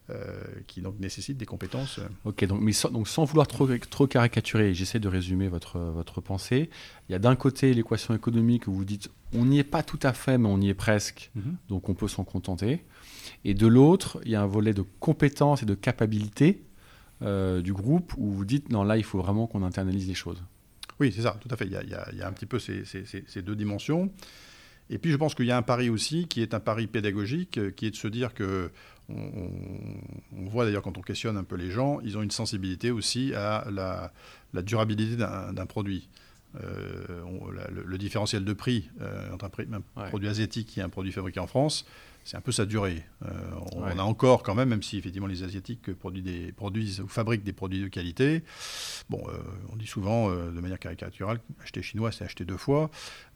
Euh, qui donc nécessite des compétences. Euh. Ok, donc, mais sans, donc sans vouloir trop, trop caricaturer, j'essaie de résumer votre, votre pensée. Il y a d'un côté l'équation économique où vous dites on n'y est pas tout à fait, mais on y est presque, mhm. donc on peut s'en contenter. Et de l'autre, il y a un volet de compétences et de capacité euh, du groupe où vous dites non, là, il faut vraiment qu'on internalise les choses. Oui, c'est ça, tout à fait. Il y a, il y a un petit peu ces, ces, ces, deux dimensions. Et puis je pense qu'il y a un pari aussi qui est un pari pédagogique, qui est de se dire que on, voit d'ailleurs quand on questionne un peu les gens, ils ont une sensibilité aussi à la, durabilité d'un produit. Euh, le, différentiel de prix euh, entre un, produit asiatique et un produit fabriqué en France, c'est un peu sa durée. Euh, on, a encore quand même, même si effectivement les asiatiques produisent, des, produisent ou fabriquent des produits de qualité, bon, on dit souvent de manière caricaturale, acheter chinois c'est acheter deux fois.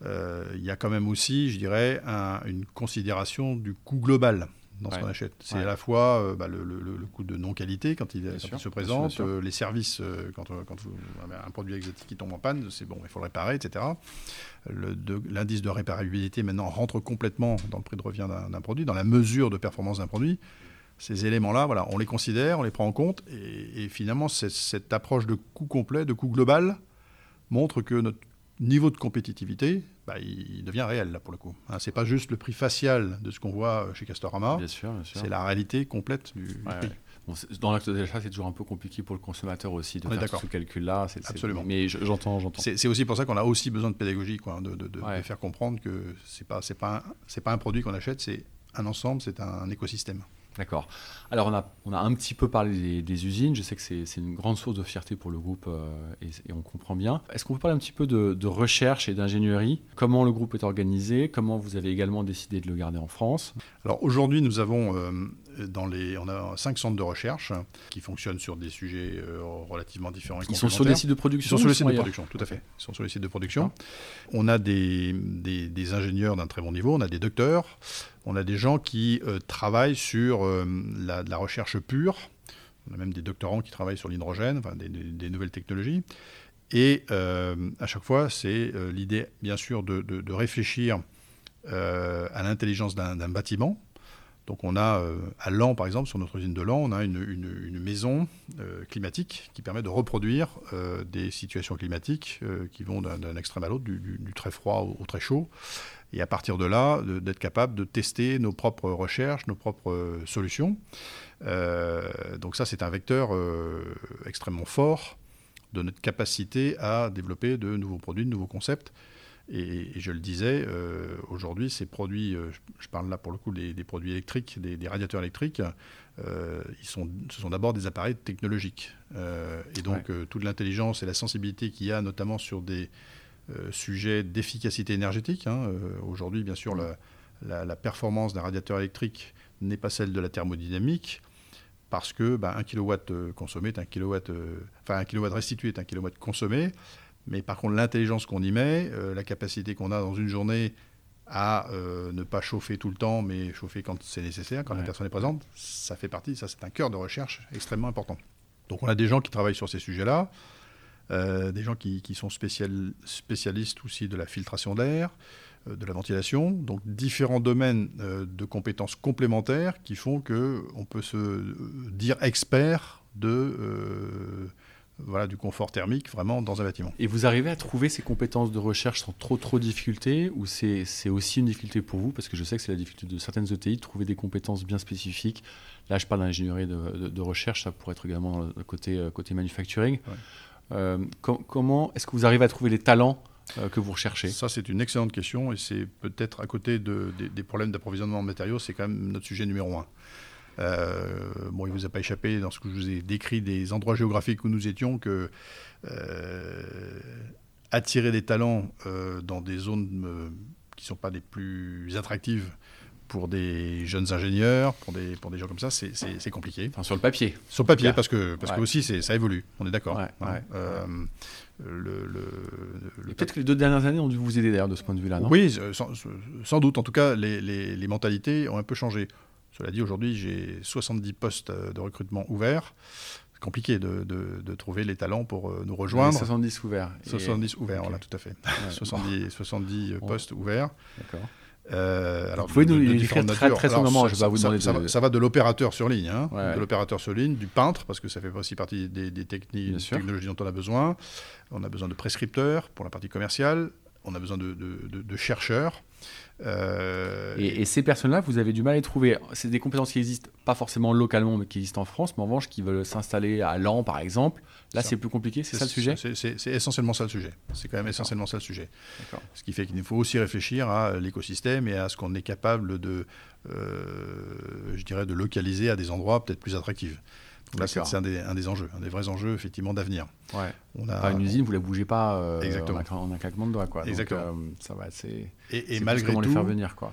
Il y a quand même aussi, je dirais, une considération du coût global dans ce qu'on achète. C'est à la fois euh, bah, le, coût de non-qualité quand il, se présente, euh, les services euh, quand, quand un produit exotique qui tombe en panne, c'est bon, il faut le réparer, etc. L'indice de, réparabilité maintenant rentre complètement dans le prix de revient d'un produit, dans la mesure de performance d'un produit. Ces éléments-là, voilà, on les considère, on les prend en compte, et, et finalement, cette approche de coût complet, de coût global, montre que notre niveau de compétitivité, bah, il devient réel, là, pour le coup. Hein, c'est pas juste le prix facial de ce qu'on voit chez Castorama. Bien sûr, bien sûr. C'est la réalité complète du, prix. dans l'acte d'achat, c'est toujours un peu compliqué pour le consommateur aussi de faire ce calcul-là. Absolument. Mais j'entends, j'entends. C'est aussi pour ça qu'on a aussi besoin de pédagogie, quoi, de, de, faire comprendre que c'est pas, c'est pas, c'est pas un produit qu'on achète, c'est un ensemble, c'est un écosystème. D'accord. Alors on a, on a un petit peu parlé des, usines, je sais que c'est une grande source de fierté pour le groupe euh, et, on comprend bien. Est-ce qu'on peut parler un petit peu de, recherche et d'ingénierie? Comment le groupe est organisé? Comment vous avez également décidé de le garder en France? Alors aujourd'hui nous avons euh, dans les, on a cinq centres de recherche qui fonctionnent sur des sujets euh, relativement différents. Ils sont sur des sites de production Ils sont sur les sites de production, tout à fait. Ils sont sur les sites de production. On a des, des, ingénieurs d'un très bon niveau, on a des docteurs, on a des gens qui euh, travaillent sur euh, la, la, recherche pure. On a même des doctorants qui travaillent sur l'hydrogène, enfin, des, nouvelles technologies. Et à chaque fois, c'est l'idée, bien sûr, de, de, de réfléchir à l'intelligence d'un bâtiment donc on a euh, à Lan, par exemple, sur notre usine de Lan, on a une, maison euh, climatique qui permet de reproduire euh, des situations climatiques qui vont d'un extrême à l'autre, du, très froid au, très chaud. Et à partir de là, d'être capable de tester nos propres recherches, nos propres solutions. donc ça, c'est un vecteur extrêmement fort de notre capacité à développer de nouveaux produits, de nouveaux concepts Et, je le disais, euh, aujourd'hui, ces produits, euh, je, parle là pour le coup des, produits électriques, des, radiateurs électriques, euh, ils sont, ce sont d'abord des appareils technologiques. et donc, toute l'intelligence et la sensibilité qu'il y a, notamment sur des sujets d'efficacité énergétique. Hein, aujourd'hui, bien sûr, la, performance d'un radiateur électrique n'est pas celle de la thermodynamique parce que bah, 1 kW consommé est un kilowatt, enfin 1 kW restitué est un kilowatt consommé. Mais par contre, l'intelligence qu'on y met, euh, la capacité qu'on a dans une journée à euh, ne pas chauffer tout le temps, mais chauffer quand c'est nécessaire, quand la personne est présente, ça fait partie, ça c'est un cœur de recherche extrêmement important. Donc on a des gens qui travaillent sur ces sujets-là, euh, des gens qui, sont spécialistes aussi de la filtration d'air, de la ventilation, donc différents domaines de compétences complémentaires qui font qu'on peut se dire expert de voilà, du confort thermique vraiment dans un bâtiment. Et vous arrivez à trouver ces compétences de recherche sans trop trop de difficultés ou c'est aussi une difficulté pour vous? Parce que je sais que c'est la difficulté de certaines ETI de trouver des compétences bien spécifiques. Là, je parle d'ingénierie de, de, recherche, ça pourrait être également côté, euh, côté manufacturing. Euh, comment est-ce que vous arrivez à trouver les talents euh, que vous recherchez? Ça, c'est une excellente question et c'est peut-être à côté de, des, des problèmes d'approvisionnement en matériaux, c'est quand même notre sujet numéro un. Euh, bon, il ne vous a pas échappé dans ce que je vous ai décrit des endroits géographiques où nous étions que euh, attirer des talents euh, dans des zones qui ne sont pas les plus attractives pour des jeunes ingénieurs, pour des, pour des gens comme ça, c'est compliqué. Enfin, sur le papier. Sur le papier, parce que, parce que aussi ça évolue, on est d'accord. Ouais, le, Peut-être que les deux dernières années ont dû vous aider d'ailleurs de ce point de vue-là, Oui, sans, sans, doute. En tout cas, les, les, les, mentalités ont un peu changé. Cela dit, aujourd'hui, j'ai 70 postes euh, de recrutement ouverts. C'est compliqué de, de, trouver les talents pour euh, nous rejoindre. 70 ouverts. 70 ouverts, voilà, tout à fait. 70, 70 postes ouverts. D'accord. Euh, alors, vous pouvez nous décrire très, très sommairement, je vais vous demander ça, ça, va, de l'opérateur sur ligne, hein, de l'opérateur sur ligne, du peintre, parce que ça fait aussi partie des, des techniques, technologies dont on a besoin. On a besoin de prescripteurs pour la partie commerciale, on a besoin de, de, de chercheurs, euh, et, ces personnes-là, vous avez du mal à les trouver. C'est des compétences qui existent pas forcément localement, mais qui existent en France, mais en revanche, qui veulent s'installer à Lens, par exemple. Là, c'est plus compliqué, c'est ça le sujet C'est essentiellement ça le sujet. C'est quand même essentiellement ça le sujet. Ce qui fait qu'il faut aussi réfléchir à l'écosystème et à ce qu'on est capable de, euh, je dirais, de localiser à des endroits peut-être plus attractifs c'est un des, enjeux, un des vrais enjeux effectivement d'avenir. Ouais. On a une usine, vous la bougez pas euh, Exactement. En, un, claquement de doigts, quoi. Exactement. Donc, euh, ça va, c'est. Et, et malgré tout, les faire venir, quoi.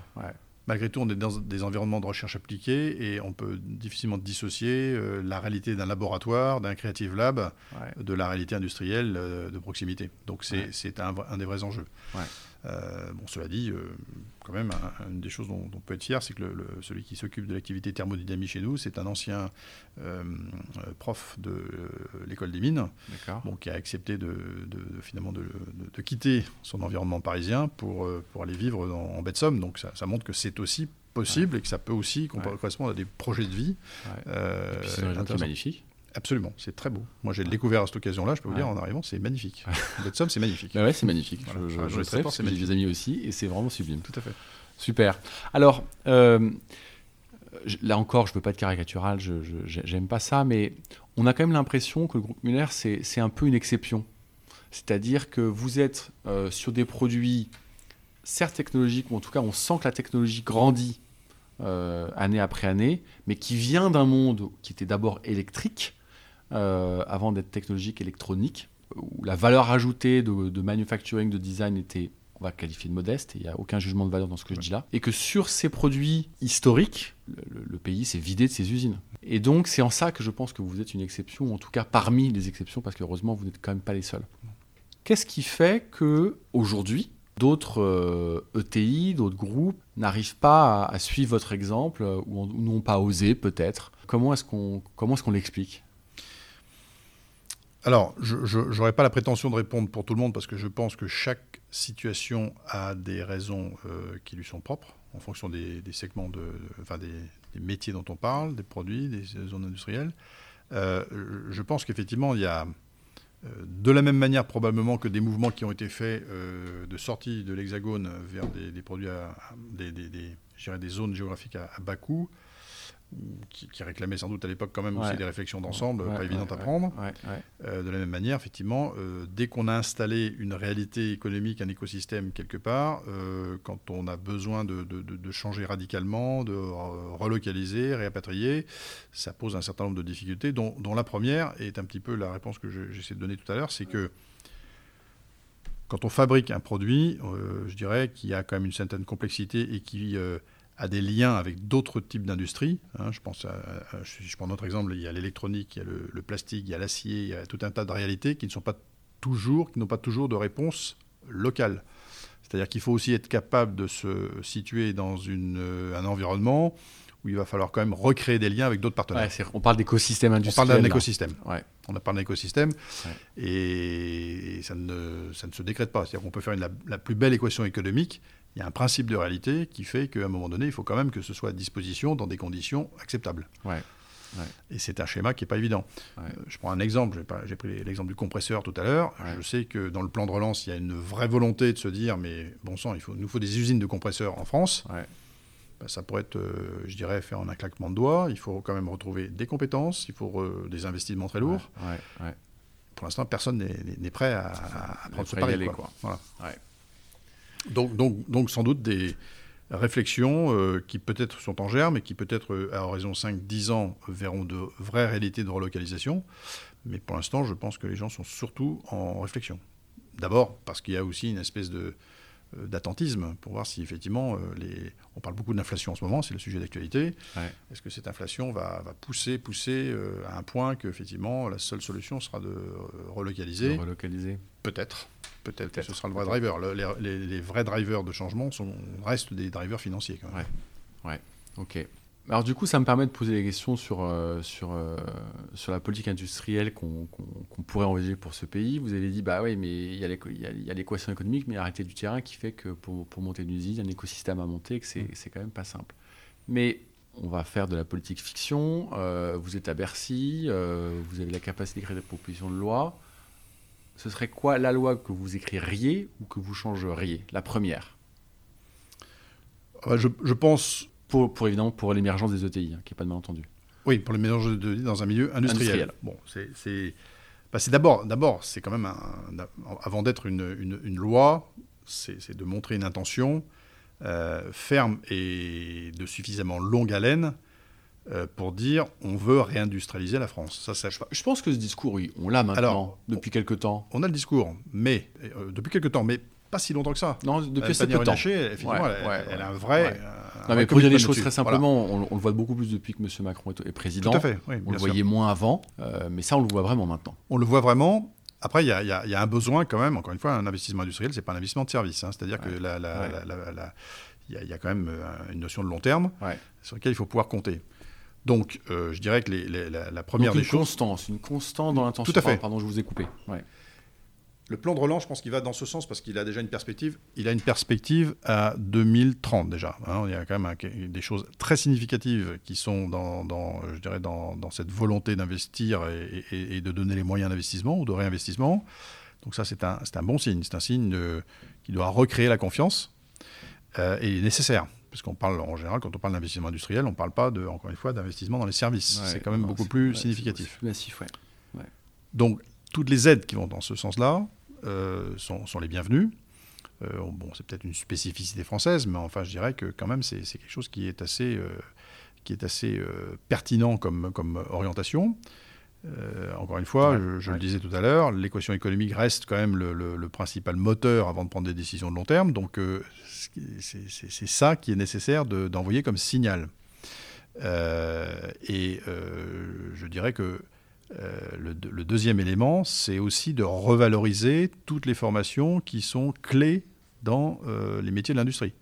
Malgré tout, on est dans des environnements de recherche appliquée et on peut difficilement dissocier euh, la réalité d'un laboratoire, d'un creative lab, de la réalité industrielle de proximité. Donc c'est un, un, des vrais enjeux. Euh, bon, cela dit, euh, quand même, une des choses dont, on peut être fier, c'est que le, celui qui s'occupe de l'activité thermodynamique chez nous, c'est un ancien euh, prof de l'école des mines, bon, qui a accepté de, finalement de, quitter son environnement parisien pour, pour aller vivre en, baie de Somme. Donc ça, montre que c'est aussi possible et que ça peut aussi correspondre à des projets de vie. c'est magnifique. Absolument, c'est très beau. Moi, j'ai découvert à cette occasion-là, je peux vous dire, en arrivant, c'est magnifique. Cette somme, c'est magnifique. Bah ouais, c'est magnifique. Je, je, je, sais, parce que j'ai des amis aussi, et c'est vraiment sublime. Tout à fait. Super. Alors, euh, là encore, je ne veux pas être caricatural, je n'aime pas ça, mais on a quand même l'impression que le groupe Muller, c'est un peu une exception. C'est-à-dire que vous êtes euh, sur des produits, certes technologiques, ou en tout cas, on sent que la technologie grandit euh, année après année, mais qui vient d'un monde qui était d'abord électrique, avant d'être technologique électronique, où la valeur ajoutée de, manufacturing, de design était, on va qualifier de modeste, il n'y a aucun jugement de valeur dans ce que je dis là, et que sur ces produits historiques, le, pays s'est vidé de ses usines. Et donc c'est en ça que je pense que vous êtes une exception, en tout cas parmi les exceptions, parce que heureusement vous n'êtes quand même pas les seuls. Qu'est-ce qui fait que aujourd'hui d'autres ETI, euh, e d'autres groupes n'arrivent pas à, suivre votre exemple ou, n'ont pas osé peut-être? Comment est-ce qu'on comment est-ce qu'on l'explique? Alors, je n'aurais pas la prétention de répondre pour tout le monde parce que je pense que chaque situation a des raisons euh, qui lui sont propres en fonction des, segments, de, enfin des, métiers dont on parle, des produits, des zones industrielles. Euh, je pense qu'effectivement, il y a euh, de la même manière probablement que des mouvements qui ont été faits de sortie de l'hexagone vers des, produits, à, des, des, zones géographiques à, bas coût. Qui, qui réclamait sans doute à l'époque quand même Ouais. aussi des réflexions d'ensemble, Ouais, pas ouais, évidentes à prendre. Euh, de la même manière, effectivement, euh, dès qu'on a installé une réalité économique, un écosystème quelque part, euh, quand on a besoin de, de- changer radicalement, de re- relocaliser, réapatrier, ça pose un certain nombre de difficultés, dont, dont la première est un petit peu la réponse que je- j'essaie de donner tout à l'heure, c'est que quand on fabrique un produit, je dirais qu'il y a quand même une certaine complexité et qui a des liens avec d'autres types d'industries. hein. je pense à, à- je, prends notre exemple, il y a l'électronique, il y a le, le plastique, il y a l'acier, il y a tout un tas de réalités qui ne sont pas toujours, qui n'ont pas toujours de réponse locale. C'est-à-dire qu'il faut aussi être capable de se situer dans une, euh, un environnement où il va falloir quand même recréer des liens avec d'autres partenaires. Ouais, on parle d'écosystème On industriel. parle d'un écosystème. Ouais. On a parlé d'un écosystème Ouais. et ça ne, ça ne se décrète pas. C'est-à-dire qu'on peut faire une- la, la plus belle équation économique. Il y a un principe de réalité qui fait qu'à un moment donné, il faut quand même que ce soit à disposition dans des conditions acceptables. Ouais. Et c'est un schéma qui n'est pas évident. Ouais. Euh, je prends un exemple. J'ai pris l'exemple du compresseur tout à l'heure. Ouais. Je sais que dans le plan de relance, il y a une vraie volonté de se dire, mais bon sang, il faut, nous faut des usines de compresseurs en France. Ben, ça pourrait être, euh, je dirais, faire en un claquement de doigts. Il faut quand même retrouver des compétences. Il faut euh, des investissements très lourds. Pour l'instant, personne n'est- prêt à, prendre ce pari. quoi. quoi. Voilà. Donc, donc, donc, sans doute des réflexions euh, qui peut-être sont en germe et qui peut-être, euh, à horizon 5-10 ans, verront de vraies réalités de relocalisation. Mais pour l'instant, je pense que les gens sont surtout en réflexion. D'abord, parce qu'il y a aussi une espèce de euh, d'attentisme pour voir si effectivement les... on parle beaucoup d'inflation en ce moment c'est le sujet d'actualité Ouais. est-ce que cette inflation va, va pousser pousser euh, à un point que effectivement la seule solution sera de relocaliser? De relocaliser. Peut-être. Peut-être que Peut-être. ce sera le vrai driver. Le- les, vrais drivers de changement sont, restent des drivers financiers. Quand même. Ok. Alors du coup, ça me permet de poser des questions sur, euh, sur, euh, sur la politique industrielle qu'on pourrait envisager pour ce pays. Vous avez dit, bah oui, mais il y a l'équation économique, mais il y a la réalité du terrain qui fait que pour, pour monter une usine, il y a un écosystème à monter et que c'est c'est quand même pas simple. Mais on va faire de la politique fiction, euh, vous êtes à Bercy, euh, vous avez la capacité d'écrire des propositions de loi. Ce serait quoi la loi que vous écririez ou que vous changeriez La première? Ah Je, je pense, pour, pour évidemment pour l'émergence des ETI, hein, qui n'est pas de malentendu. oui, pour le mélange de vie dans un milieu industriel. Industriel. Bon, c'est, c'est, bah, c'est d'abord, d'abord, c'est quand même un, avant d'être une, une- une loi, c'est, de montrer une intention euh, ferme et de suffisamment longue haleine pour dire on veut réindustrialiser la France. Ça, ça, Je pense que ce discours, oui, on l'a maintenant, Alors, depuis quelque temps. on a le discours, mais euh, depuis quelque temps, mais pas si longtemps que ça. Non, depuis Euh, assez peu de temps. Ouais, elle, ouais, elle a un vrai. Ouais. euh, un Non, mais pour dire les choses très. Voilà. simplement, on, on le voit beaucoup plus depuis que M. Macron est, est président. Tout à fait, oui, On le sûr. voyait moins avant, euh, mais ça, on le voit vraiment maintenant. On le voit vraiment. Après, il y, a- y y un besoin quand même, encore une fois, un investissement industriel, c'est pas un investissement de service. hein. C'est-à-dire que la- la- la- il y, a- il y a quand même euh, une notion de long terme Ouais. sur laquelle il faut pouvoir compter. Donc, euh, je dirais que les- les- la, la première Donc des une choses. constance, une constante dans l'intention. Tout à fait. Pardon, je vous ai coupé. Ouais. Le plan de relance, je pense qu'il va dans ce sens parce qu'il a déjà une perspective. Il a une perspective à 2030 déjà. hein. Il y a quand même des choses très significatives qui sont dans, dans, euh, je dirais, dans, dans cette volonté d'investir et, et- et de donner les moyens d'investissement ou de réinvestissement. Donc ça, c'est un, bon signe. C'est un signe de- qui doit recréer la confiance euh, et il est nécessaire. Parce qu'on parle en général, quand on parle d'investissement industriel, on ne parle pas, de, encore une fois, d'investissement dans les services. Ouais, c'est quand même non, beaucoup plus ouais, significatif. massif, ouais. Donc, toutes les aides qui vont dans ce sens-là euh, sont, sont les bienvenues. Euh, bon, c'est peut-être une spécificité française, mais enfin, je dirais que quand même, c'est quelque chose qui est assez, euh, qui est assez pertinent comme, comme orientation. Euh, encore une fois, Ouais, je, je ouais. le disais tout à l'heure, l'équation économique reste quand même le, le- le principal moteur avant de prendre des décisions de long terme. Donc, euh, c'est ça qui est nécessaire de- d'envoyer comme signal. Euh, et je dirais que le, le deuxième élément, c'est aussi de revaloriser toutes les formations qui sont clés dans les métiers de l'industrie.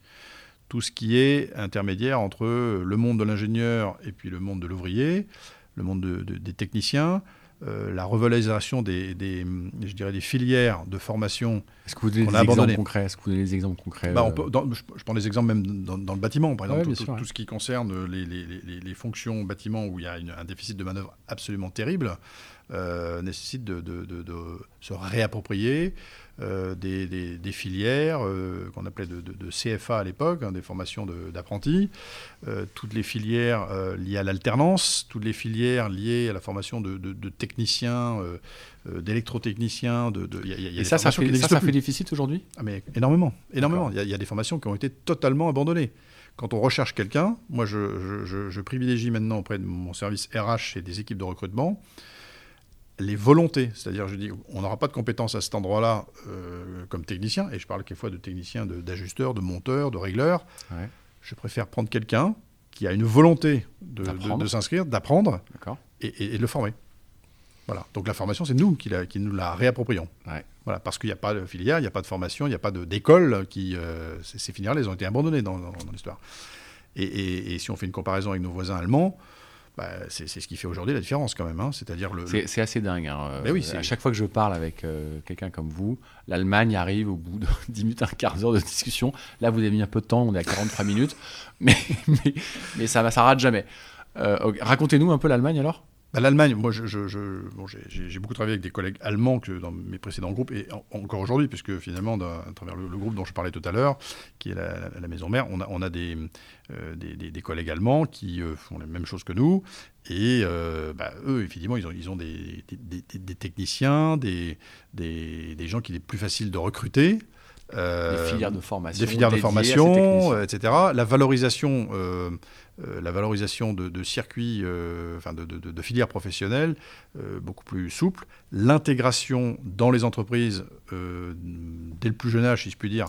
Tout ce qui est intermédiaire entre le monde de l'ingénieur et puis le monde de l'ouvrier, le monde de- de- des techniciens, euh, la revalorisation des, des, je dirais, des filières de formation. Est-ce que vous donnez On des exemples concrets? Est-ce que vous donnez des exemples concrets Bah, on euh, peut- dans- je, je prends des exemples même dans, dans le bâtiment, par exemple, tout, sûr, tout- ouais. tout ce qui concerne les, les- les- les fonctions bâtiments où il y a une- un déficit de manœuvre absolument terrible. Nécessite de, de, se réapproprier des, des, filières qu'on appelait de, CFA à l'époque, hein, des formations d'apprentis, toutes les filières liées à l'alternance, toutes les filières liées à la formation de, techniciens, d'électrotechniciens. De, Et ça, ça fait, ça, ça fait déficit aujourd'hui? Ah, mais Énormément, énormément. Il y, a des formations qui ont été totalement abandonnées quand on recherche quelqu'un, moi je, privilégie maintenant auprès de mon service RH et des équipes de recrutement les volontés. C'est-à-dire, je dis, on n'aura pas de compétences à cet endroit-là euh, comme technicien, et je parle quelquefois de technicien, d'ajusteur, de, monteur, de régleur. Je préfère prendre quelqu'un qui a une volonté de, s'inscrire, d'apprendre et, de le former. Voilà. Donc la formation, c'est nous qui, qui, nous la réapproprions. Voilà, parce qu'il n'y a pas de filière, il n'y a pas de formation, il n'y a pas d'école qui. Euh, ces filières, elles ont été abandonnées dans, l'histoire. Et, si on fait une comparaison avec nos voisins allemands, bah, c'est ce qui fait aujourd'hui la différence quand même. Hein. C'est-à-dire le. C'est assez dingue. Hein. oui, à chaque fois que je parle avec euh, quelqu'un comme vous, l'Allemagne arrive au bout de 10 minutes, un quart d'heure de discussion. Là, vous avez mis un peu de temps, on est à 43 minutes, mais, mais, mais ça ne rate jamais. Euh, Racontez-nous un peu l'Allemagne alors bah, L'Allemagne, moi, j'ai beaucoup travaillé avec des collègues allemands que dans mes précédents groupes, et encore aujourd'hui, puisque finalement, à travers le, groupe dont je parlais tout à l'heure, qui est la, maison mère, on a, on a des, euh, des, collègues allemands qui euh, font les mêmes choses que nous, et euh, bah, eux, effectivement, ils ont, ils ont des, techniciens, des, des, gens qu'il est plus facile de recruter. des filières de formation. Des filières de formation, etc. La valorisation la valorisation de, circuits, euh, enfin de, filières professionnelles euh, beaucoup plus souples, l'intégration dans les entreprises dès le plus jeune âge, si je puis dire,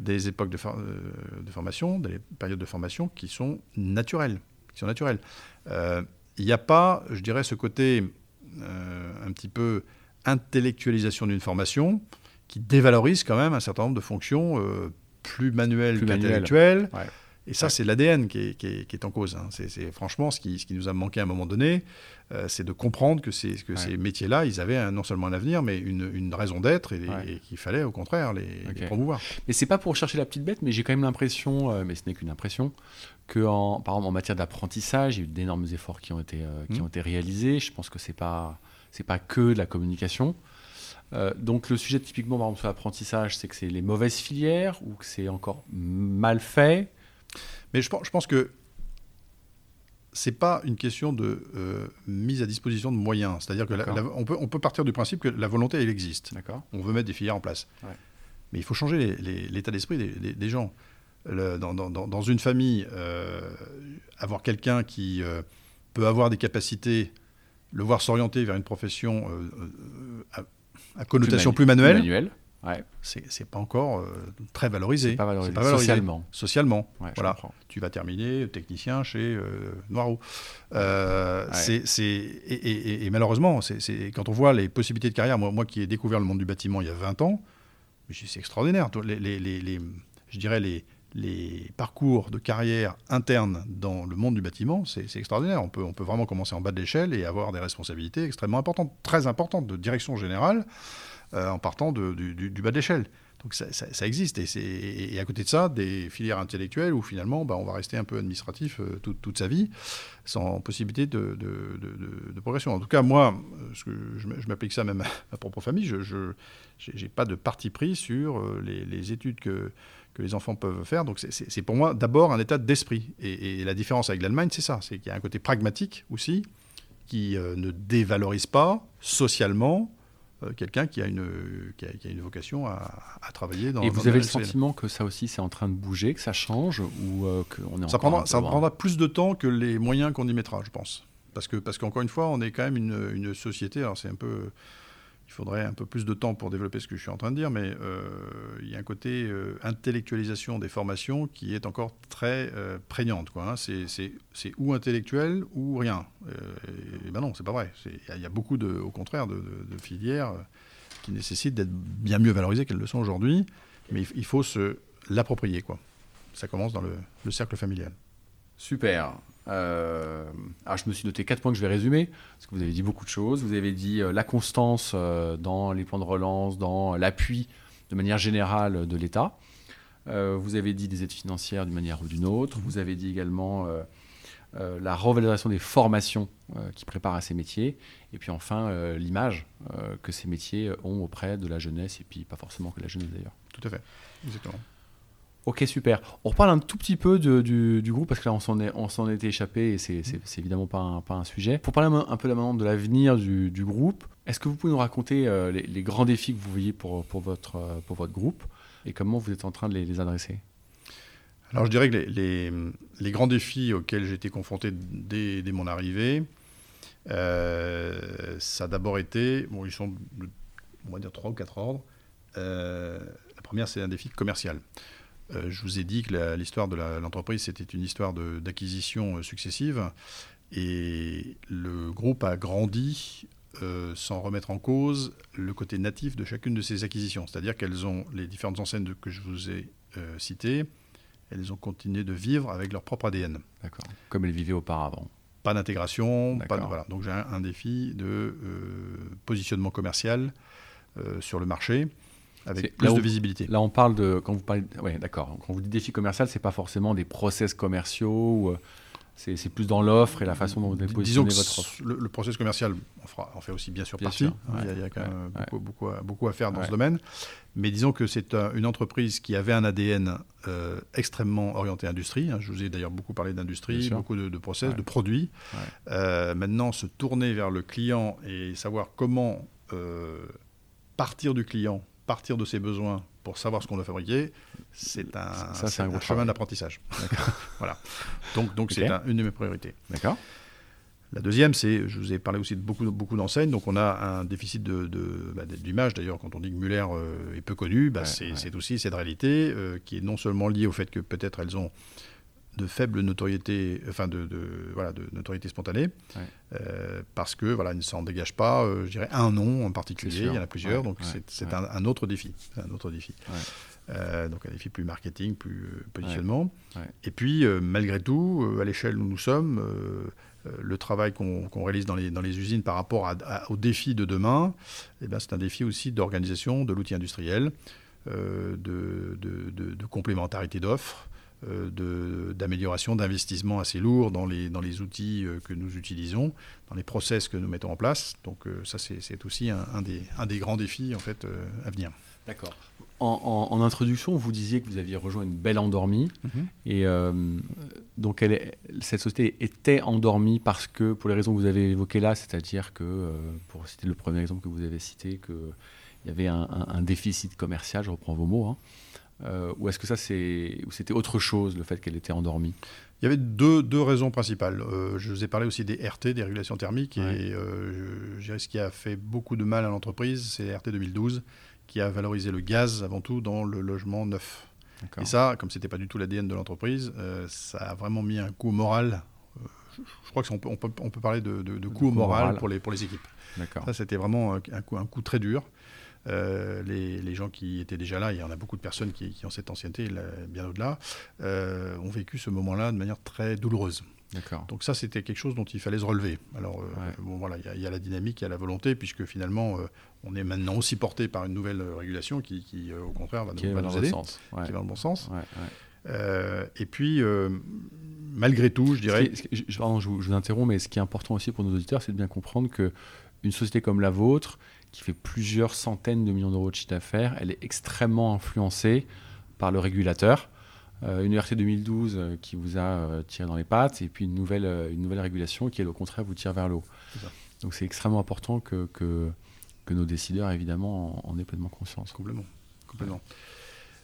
des époques de, formation, des périodes de formation qui sont naturelles. Qui sont naturelles. Il n'y a pas, je dirais, ce côté un petit peu intellectualisation d'une formation qui dévalorise quand même un certain nombre de fonctions plus manuelles qu'intellectuelles. Et ça, c'est l'ADN qui est, en cause. Hein. C'est franchement ce qui, nous a manqué à un moment donné, euh, c'est de comprendre que, que ces métiers-là, ils avaient non seulement un avenir, mais une, raison d'être, et, qu'il fallait au contraire les, promouvoir. Mais c'est pas pour chercher la petite bête, mais j'ai quand même l'impression, euh, mais ce n'est qu'une impression, que en, par exemple en matière d'apprentissage, il y a eu d'énormes efforts qui ont été, euh, qui mmh. ont été réalisés. Je pense que c'est pas c'est pas que de la communication. donc le sujet typiquement par exemple sur l'apprentissage, c'est que c'est les mauvaises filières ou que c'est encore mal fait? Mais je pense, que ce n'est pas une question de euh, mise à disposition de moyens. C'est-à-dire qu'on peut, on peut partir du principe que la volonté, elle existe. On veut mettre des filières en place. Mais il faut changer l'état d'esprit des, gens. dans, une famille, euh, avoir quelqu'un qui euh, peut avoir des capacités, le voir s'orienter vers une profession à, connotation plus, manuelle ouais. c'est pas encore euh, très valorisé. Pas valorisé. Pas valorisé. Socialement. Socialement. voilà. Tu vas terminer technicien chez euh, Noireau. Euh, et, et, malheureusement, c'est quand on voit les possibilités de carrière, moi, moi qui ai découvert le monde du bâtiment il y a 20 ans, c'est extraordinaire. Les, les, les, je dirais les, les parcours de carrière interne dans le monde du bâtiment, c'est extraordinaire. On peut, on peut vraiment commencer en bas de l'échelle et avoir des responsabilités extrêmement importantes, très importantes de direction générale. Euh, en partant du, bas de l'échelle. Donc ça, existe. Et, à côté de ça, des filières intellectuelles où finalement, bah, on va rester un peu administratif euh, toute, sa vie, sans possibilité de, progression. En tout cas, moi, je, m'applique ça même à ma propre famille, je n'ai pas de parti pris sur euh, les, études que, les enfants peuvent faire. Donc c'est pour moi d'abord un état d'esprit. Et, la différence avec l'Allemagne, c'est ça. C'est qu'il y a un côté pragmatique aussi, qui ne dévalorise pas socialement quelqu'un qui, a une, qui, a, une vocation à, travailler dans Et vous avez le sentiment que ça aussi, c'est en train de bouger, que ça change ou euh, qu'on est ça prendra, ça prendra plus de temps que les moyens qu'on y mettra, je pense. Parce que parce qu'encore une fois, on est quand même une, une société. Alors c'est un peu il faudrait un peu plus de temps pour développer ce que je suis en train de dire, mais euh, il y a un côté euh, intellectualisation des formations qui est encore très euh, prégnante. Hein. C'est ou intellectuel ou rien. et, ben non, c'est pas vrai. Il y, a beaucoup, de, au contraire, de, filières qui nécessitent d'être bien mieux valorisées qu'elles le sont aujourd'hui, mais il, faut se l'approprier. Ça commence dans le cercle familial. Super. Euh, alors je me suis noté quatre points que je vais résumer, parce que vous avez dit beaucoup de choses. Vous avez dit euh, la constance euh, dans les plans de relance, dans l'appui de manière générale de l'État. vous avez dit des aides financières d'une manière ou d'une autre. Vous avez dit également euh, la revalorisation des formations euh, qui préparent à ces métiers, et puis enfin euh, l'image que ces métiers ont auprès de la jeunesse, et puis pas forcément que la jeunesse d'ailleurs. Tout à fait, exactement. Ok, super. On reparle un tout petit peu du, groupe parce que là, on s'en est, était échappé et c'est, évidemment pas un, sujet. Pour parler un peu maintenant de l'avenir du, groupe, est-ce que vous pouvez nous raconter les, grands défis que vous voyez pour, pour, votre, groupe et comment vous êtes en train de les adresser? Alors je dirais que les, grands défis auxquels j'ai été confronté dès, mon arrivée, euh, ça a d'abord été, bon, ils sont, on va dire, trois ou quatre ordres. Euh, la première, c'est un défi commercial. Euh, je vous ai dit que l'histoire de l'entreprise, c'était une histoire d'acquisition successive. Et le groupe a grandi sans remettre en cause le côté natif de chacune de ces acquisitions. C'est-à-dire qu'elles ont, les différentes enseignes que je vous ai citées, elles ont continué de vivre avec leur propre ADN. D'accord. Comme elles vivaient auparavant. Pas d'intégration, pas de, voilà. Donc j'ai un, défi de euh, positionnement commercial euh, sur le marché avec plus de visibilité. Là, on parle de quand vous parlez, ouais, d'accord. Quand vous dites défi commercial, c'est pas forcément des process commerciaux. Ou, euh, c'est plus dans l'offre et la façon dont vous avez positionné votre offre. Le, le, process commercial, on, fera, fait aussi bien sûr partie. il, y a, quand même beaucoup, beaucoup, à, beaucoup, à, faire dans ce domaine. Mais disons que c'est une entreprise qui avait un ADN euh, extrêmement orienté industrie. Hein. Je vous ai d'ailleurs beaucoup parlé d'industrie, beaucoup de, process, de produits. Euh, maintenant, se tourner vers le client et savoir comment euh, partir du client, partir de ses besoins pour savoir ce qu'on doit fabriquer, c'est un, ça, un, un chemin d'apprentissage. voilà. Donc, donc c'est une de mes priorités. D'accord. La deuxième, c'est, je vous ai parlé aussi de beaucoup, beaucoup d'enseignes, donc on a un déficit de, bah, d'image. D'ailleurs, quand on dit que Muller euh, est peu connu, bah, c'est, aussi cette réalité euh, qui est non seulement liée au fait que peut-être elles ont de faible notoriété, enfin de, voilà, de notoriété spontanée, euh, parce que voilà, ne s'en dégage pas, je dirais, un nom en particulier, il y en a plusieurs, donc c'est, un, autre défi. Un autre défi. donc un défi plus marketing, plus positionnement. Et puis, malgré tout, à l'échelle où nous sommes, euh, le travail qu'on réalise dans les, dans les, usines par rapport aux défis de demain, eh c'est un défi aussi d'organisation de l'outil industriel, euh, de, de, complémentarité d'offres, euh, d'amélioration, d'investissement assez lourd dans les, dans les outils que nous utilisons, dans les process que nous mettons en place. Donc ça, c'est aussi un, des, un, des, grands défis en fait, à venir. D'accord. En, introduction, vous disiez que vous aviez rejoint une belle endormie. Mhm. Et euh, donc, elle cette société était endormie parce que, pour les raisons que vous avez évoquées là, c'est-à-dire que, euh, pour citer le premier exemple que vous avez cité, qu'il y avait un, déficit commercial, je reprends vos mots, hein. Euh, ou est-ce que ça, c'est, ou c'était autre chose, le fait qu'elle était endormie? Il y avait deux, deux raisons principales. je vous ai parlé aussi des RT, des régulations thermiques, et je, dirais ce qui a fait beaucoup de mal à l'entreprise, c'est RT 2012, qui a valorisé le gaz avant tout dans le logement neuf. Et ça, comme c'était pas du tout l'ADN de l'entreprise, euh, ça a vraiment mis un coup moral. Euh, je crois qu'on peut, on peut, on peut, parler de, de, coup, moral, Pour, les, pour les équipes. Ça, c'était vraiment un coup, un coup très dur. Euh, les, les, gens qui étaient déjà là, il y en a beaucoup de personnes qui, qui ont cette ancienneté, bien au-delà, ont vécu ce moment-là de manière très douloureuse. Donc ça, c'était quelque chose dont il fallait se relever. Alors, euh, bon, voilà, il y, a la dynamique, il y a la volonté, puisque finalement, euh, on est maintenant aussi porté par une nouvelle régulation qui, au contraire, va, nous, va nous aider, sens. qui va dans le bon sens. Euh, et puis, malgré tout, je dirais... je, je, vous, interromps, mais ce qui est important aussi pour nos auditeurs, c'est de bien comprendre qu'une société comme la vôtre, qui fait plusieurs centaines de millions d'euros de chiffre d'affaires, elle est extrêmement influencée par le régulateur euh, une RT 2012 euh, qui vous a euh, tiré dans les pattes, et puis une nouvelle, une nouvelle régulation qui, au contraire, vous tire vers le haut. Donc c'est extrêmement important que, que, que, nos décideurs, évidemment, en, aient pleinement conscience. Complètement. Complètement.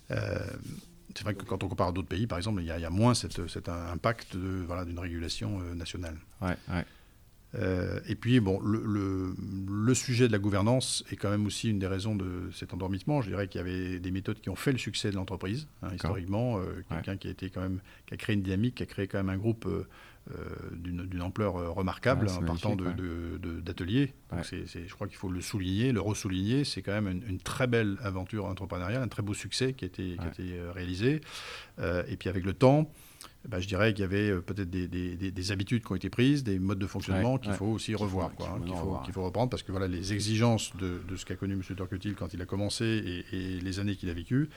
c'est vrai que quand on compare à d'autres pays, par exemple, il y, a, moins cet, cet impact d'une voilà, régulation nationale. Ouais, ouais. Euh, et puis, bon, le, le, sujet de la gouvernance est quand même aussi une des raisons de cet endormissement. Je dirais qu'il y avait des méthodes qui ont fait le succès de l'entreprise, hein, historiquement. Euh, quelqu'un qui a été quand même, qui a créé une dynamique, qui a créé quand même un groupe euh, d'une ampleur remarquable, en partant d'ateliers. De, je crois qu'il faut le souligner, le ressouligner. C'est quand même une, très belle aventure entrepreneuriale, un très beau succès qui a été, qui a été réalisé. et puis, avec le temps, bah, je dirais qu'il y avait euh, peut-être des, des, habitudes qui ont été prises, des modes de fonctionnement qu'il faut aussi revoir, hein, qu'il faut, faut, reprendre, parce que voilà, les exigences de, de ce qu'a connu M. Turcutil quand il a commencé et, les années qu'il a vécues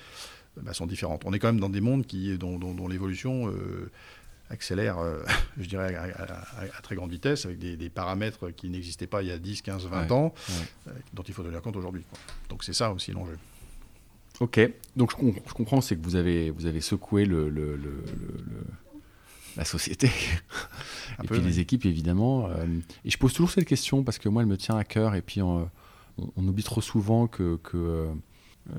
bah, sont différentes. On est quand même dans des mondes qui, dont, dont, l'évolution euh, accélère, je dirais, à, très grande vitesse, avec des, paramètres qui n'existaient pas il y a 10, 15, 20 ans, dont il faut tenir compte aujourd'hui. Donc c'est ça aussi l'enjeu. Ok, donc je, comprends, c'est que vous avez, vous avez secoué le, la société, et puis les équipes évidemment. Euh, et je pose toujours cette question parce que moi elle me tient à cœur, et puis on, oublie trop souvent que, euh,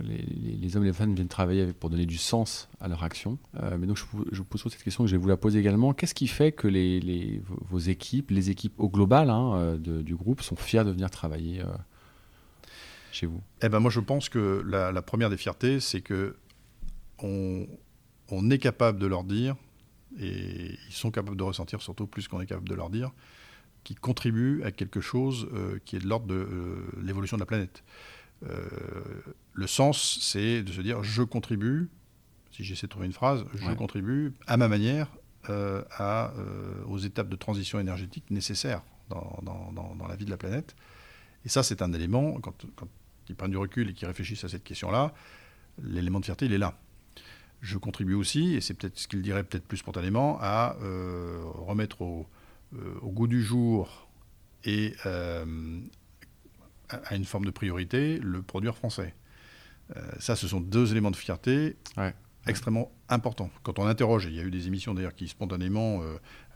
les, hommes et les femmes viennent travailler pour donner du sens à leur action. Euh, mais donc je, vous pose toujours cette question que je vais vous la poser également. Qu'est-ce qui fait que les, vos équipes, les équipes au global hein, du groupe, sont fiers de venir travailler chez vous? Eh ben moi je pense que la, première des fiertés, c'est que on, est capable de leur dire, et ils sont capables de ressentir surtout plus qu'on est capable de leur dire, qu'ils contribuent à quelque chose euh, qui est de l'ordre de euh, l'évolution de la planète. Euh, le sens, c'est de se dire je contribue, si j'essaie de trouver une phrase, je contribue à ma manière à, aux étapes de transition énergétique nécessaires dans, dans, la vie de la planète. Et ça, c'est un élément, quand, quand qui prennent du recul et qui réfléchissent à cette question-là, l'élément de fierté, il est là. Je contribue aussi, et c'est peut-être ce qu'il dirait peut-être plus spontanément, à euh, remettre au, euh, au, goût du jour et euh, à une forme de priorité le produire français. ça, ce sont deux éléments de fierté extrêmement importants. Quand on interroge, il y a eu des émissions d'ailleurs qui spontanément,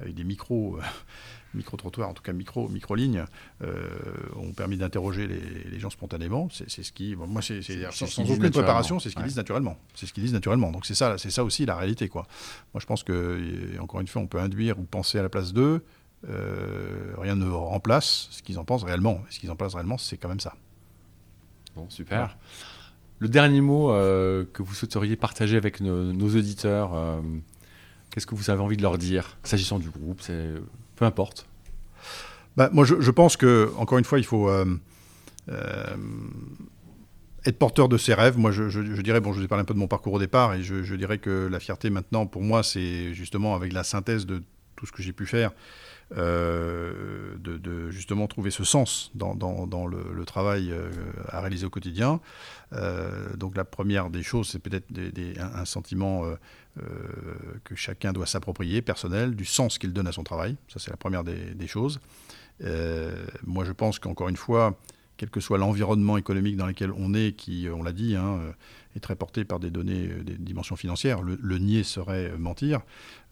avec des micros, micro-trottoirs, en tout cas micro, micro-lignes, euh, ont permis d'interroger les, gens spontanément. C'est ce qui, moi, c'est sans, sans aucune préparation, c'est ce qu'ils disent naturellement. C'est ce qu'ils disent naturellement. Donc c'est ça, c'est ça aussi la réalité, quoi. Moi, je pense que, encore une fois, on peut induire ou penser à la place d'eux. Euh, rien ne remplace ce qu'ils en pensent réellement. ce qu'ils en pensent réellement, c'est quand même ça. Bon, super. Le dernier mot euh, que vous souhaiteriez partager avec nos, auditeurs, qu'est-ce que vous avez envie de leur dire, s'agissant du groupe peu importe bah, Moi, je, pense que, encore une fois, il faut euh, euh, être porteur de ses rêves. Moi, je, dirais, bon, je vous ai parlé un peu de mon parcours au départ, et je, dirais que la fierté maintenant, pour moi, c'est justement avec la synthèse de tout ce que j'ai pu faire, euh, de, justement trouver ce sens dans, le, travail à réaliser au quotidien. donc la première des choses, c'est peut-être un, sentiment euh, que chacun doit s'approprier, personnel, du sens qu'il donne à son travail. Ça, c'est la première des, choses. Euh, moi, je pense qu'encore une fois, quel que soit l'environnement économique dans lequel on est, qui, on l'a dit, hein, est très porté par des données, des dimensions financières, le, nier serait mentir.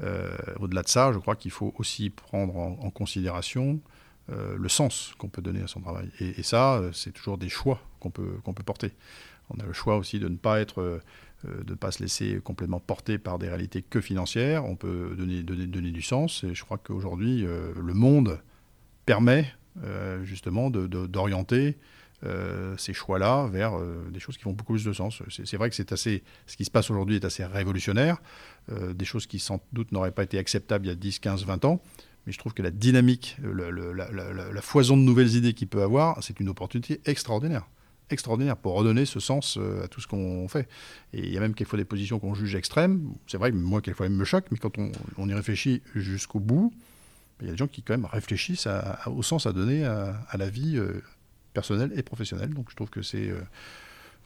Euh, au-delà de ça, je crois qu'il faut aussi prendre en, considération le sens qu'on peut donner à son travail. Et, ça, c'est toujours des choix qu'on peut, qu'on peut porter. On a le choix aussi de ne pas être euh, de pas se laisser complètement porter par des réalités que financières. On peut donner, donner, donner du sens. Et je crois qu'aujourd'hui, euh, le monde permet euh, justement d'orienter ces choix-là vers des choses qui font beaucoup plus de sens. C'est vrai que c'est assez, ce qui se passe aujourd'hui est assez révolutionnaire, des choses qui sans doute n'auraient pas été acceptables il y a 10, 15, 20 ans. Mais je trouve que la dynamique, la foison de nouvelles idées qu'il peut avoir, c'est une opportunité extraordinaire extraordinaire pour redonner ce sens euh, à tout ce qu'on fait. Et il y a même quelquefois des positions qu'on juge extrêmes. C'est vrai que moi, quelquefois, elles me choquent, mais quand on, y réfléchit jusqu'au bout, il y a des gens qui, quand même, réfléchissent au sens à donner à, la vie euh, personnelle et professionnelle. Donc, je trouve que c'est euh,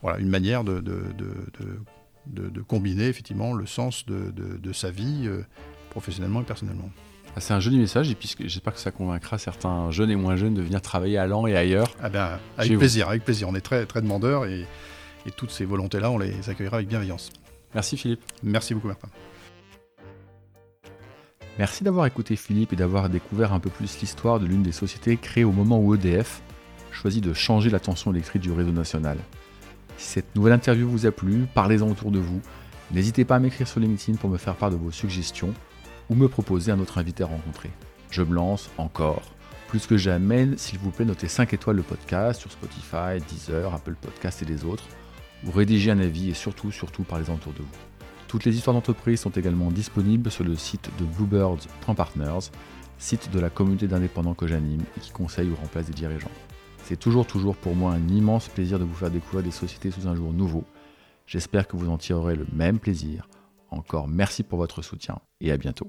voilà, une manière de, de, de, combiner, effectivement, le sens de, sa vie professionnellement et personnellement. Ah, c'est un joli message et puis j'espère que ça convaincra certains jeunes et moins jeunes de venir travailler à Lens et ailleurs. Ah ben, avec plaisir, avec plaisir. On est très, très demandeurs et, et toutes ces volontés-là, on les accueillera avec bienveillance. Merci Philippe. Merci beaucoup Martin. Merci d'avoir écouté Philippe et d'avoir découvert un peu plus l'histoire de l'une des sociétés créées au moment où EDF choisit de changer la tension électrique du réseau national. Si cette nouvelle interview vous a plu, parlez-en autour de vous. N'hésitez pas à m'écrire sur LinkedIn pour me faire part de vos suggestions ou me proposer un autre invité à rencontrer. Je me lance encore. Plus que jamais, s'il vous plaît, notez 5 étoiles le podcast sur Spotify, Deezer, Apple Podcast et les autres, ou rédigez un avis et surtout, surtout, parlez-en autour de vous. Toutes les histoires d'entreprise sont également disponibles sur le site de bluebirds.partners, site de la communauté d'indépendants que j'anime et qui conseille ou remplace des dirigeants. C'est toujours, toujours pour moi un immense plaisir de vous faire découvrir des sociétés sous un jour nouveau. J'espère que vous en tirerez le même plaisir. Encore merci pour votre soutien et à bientôt.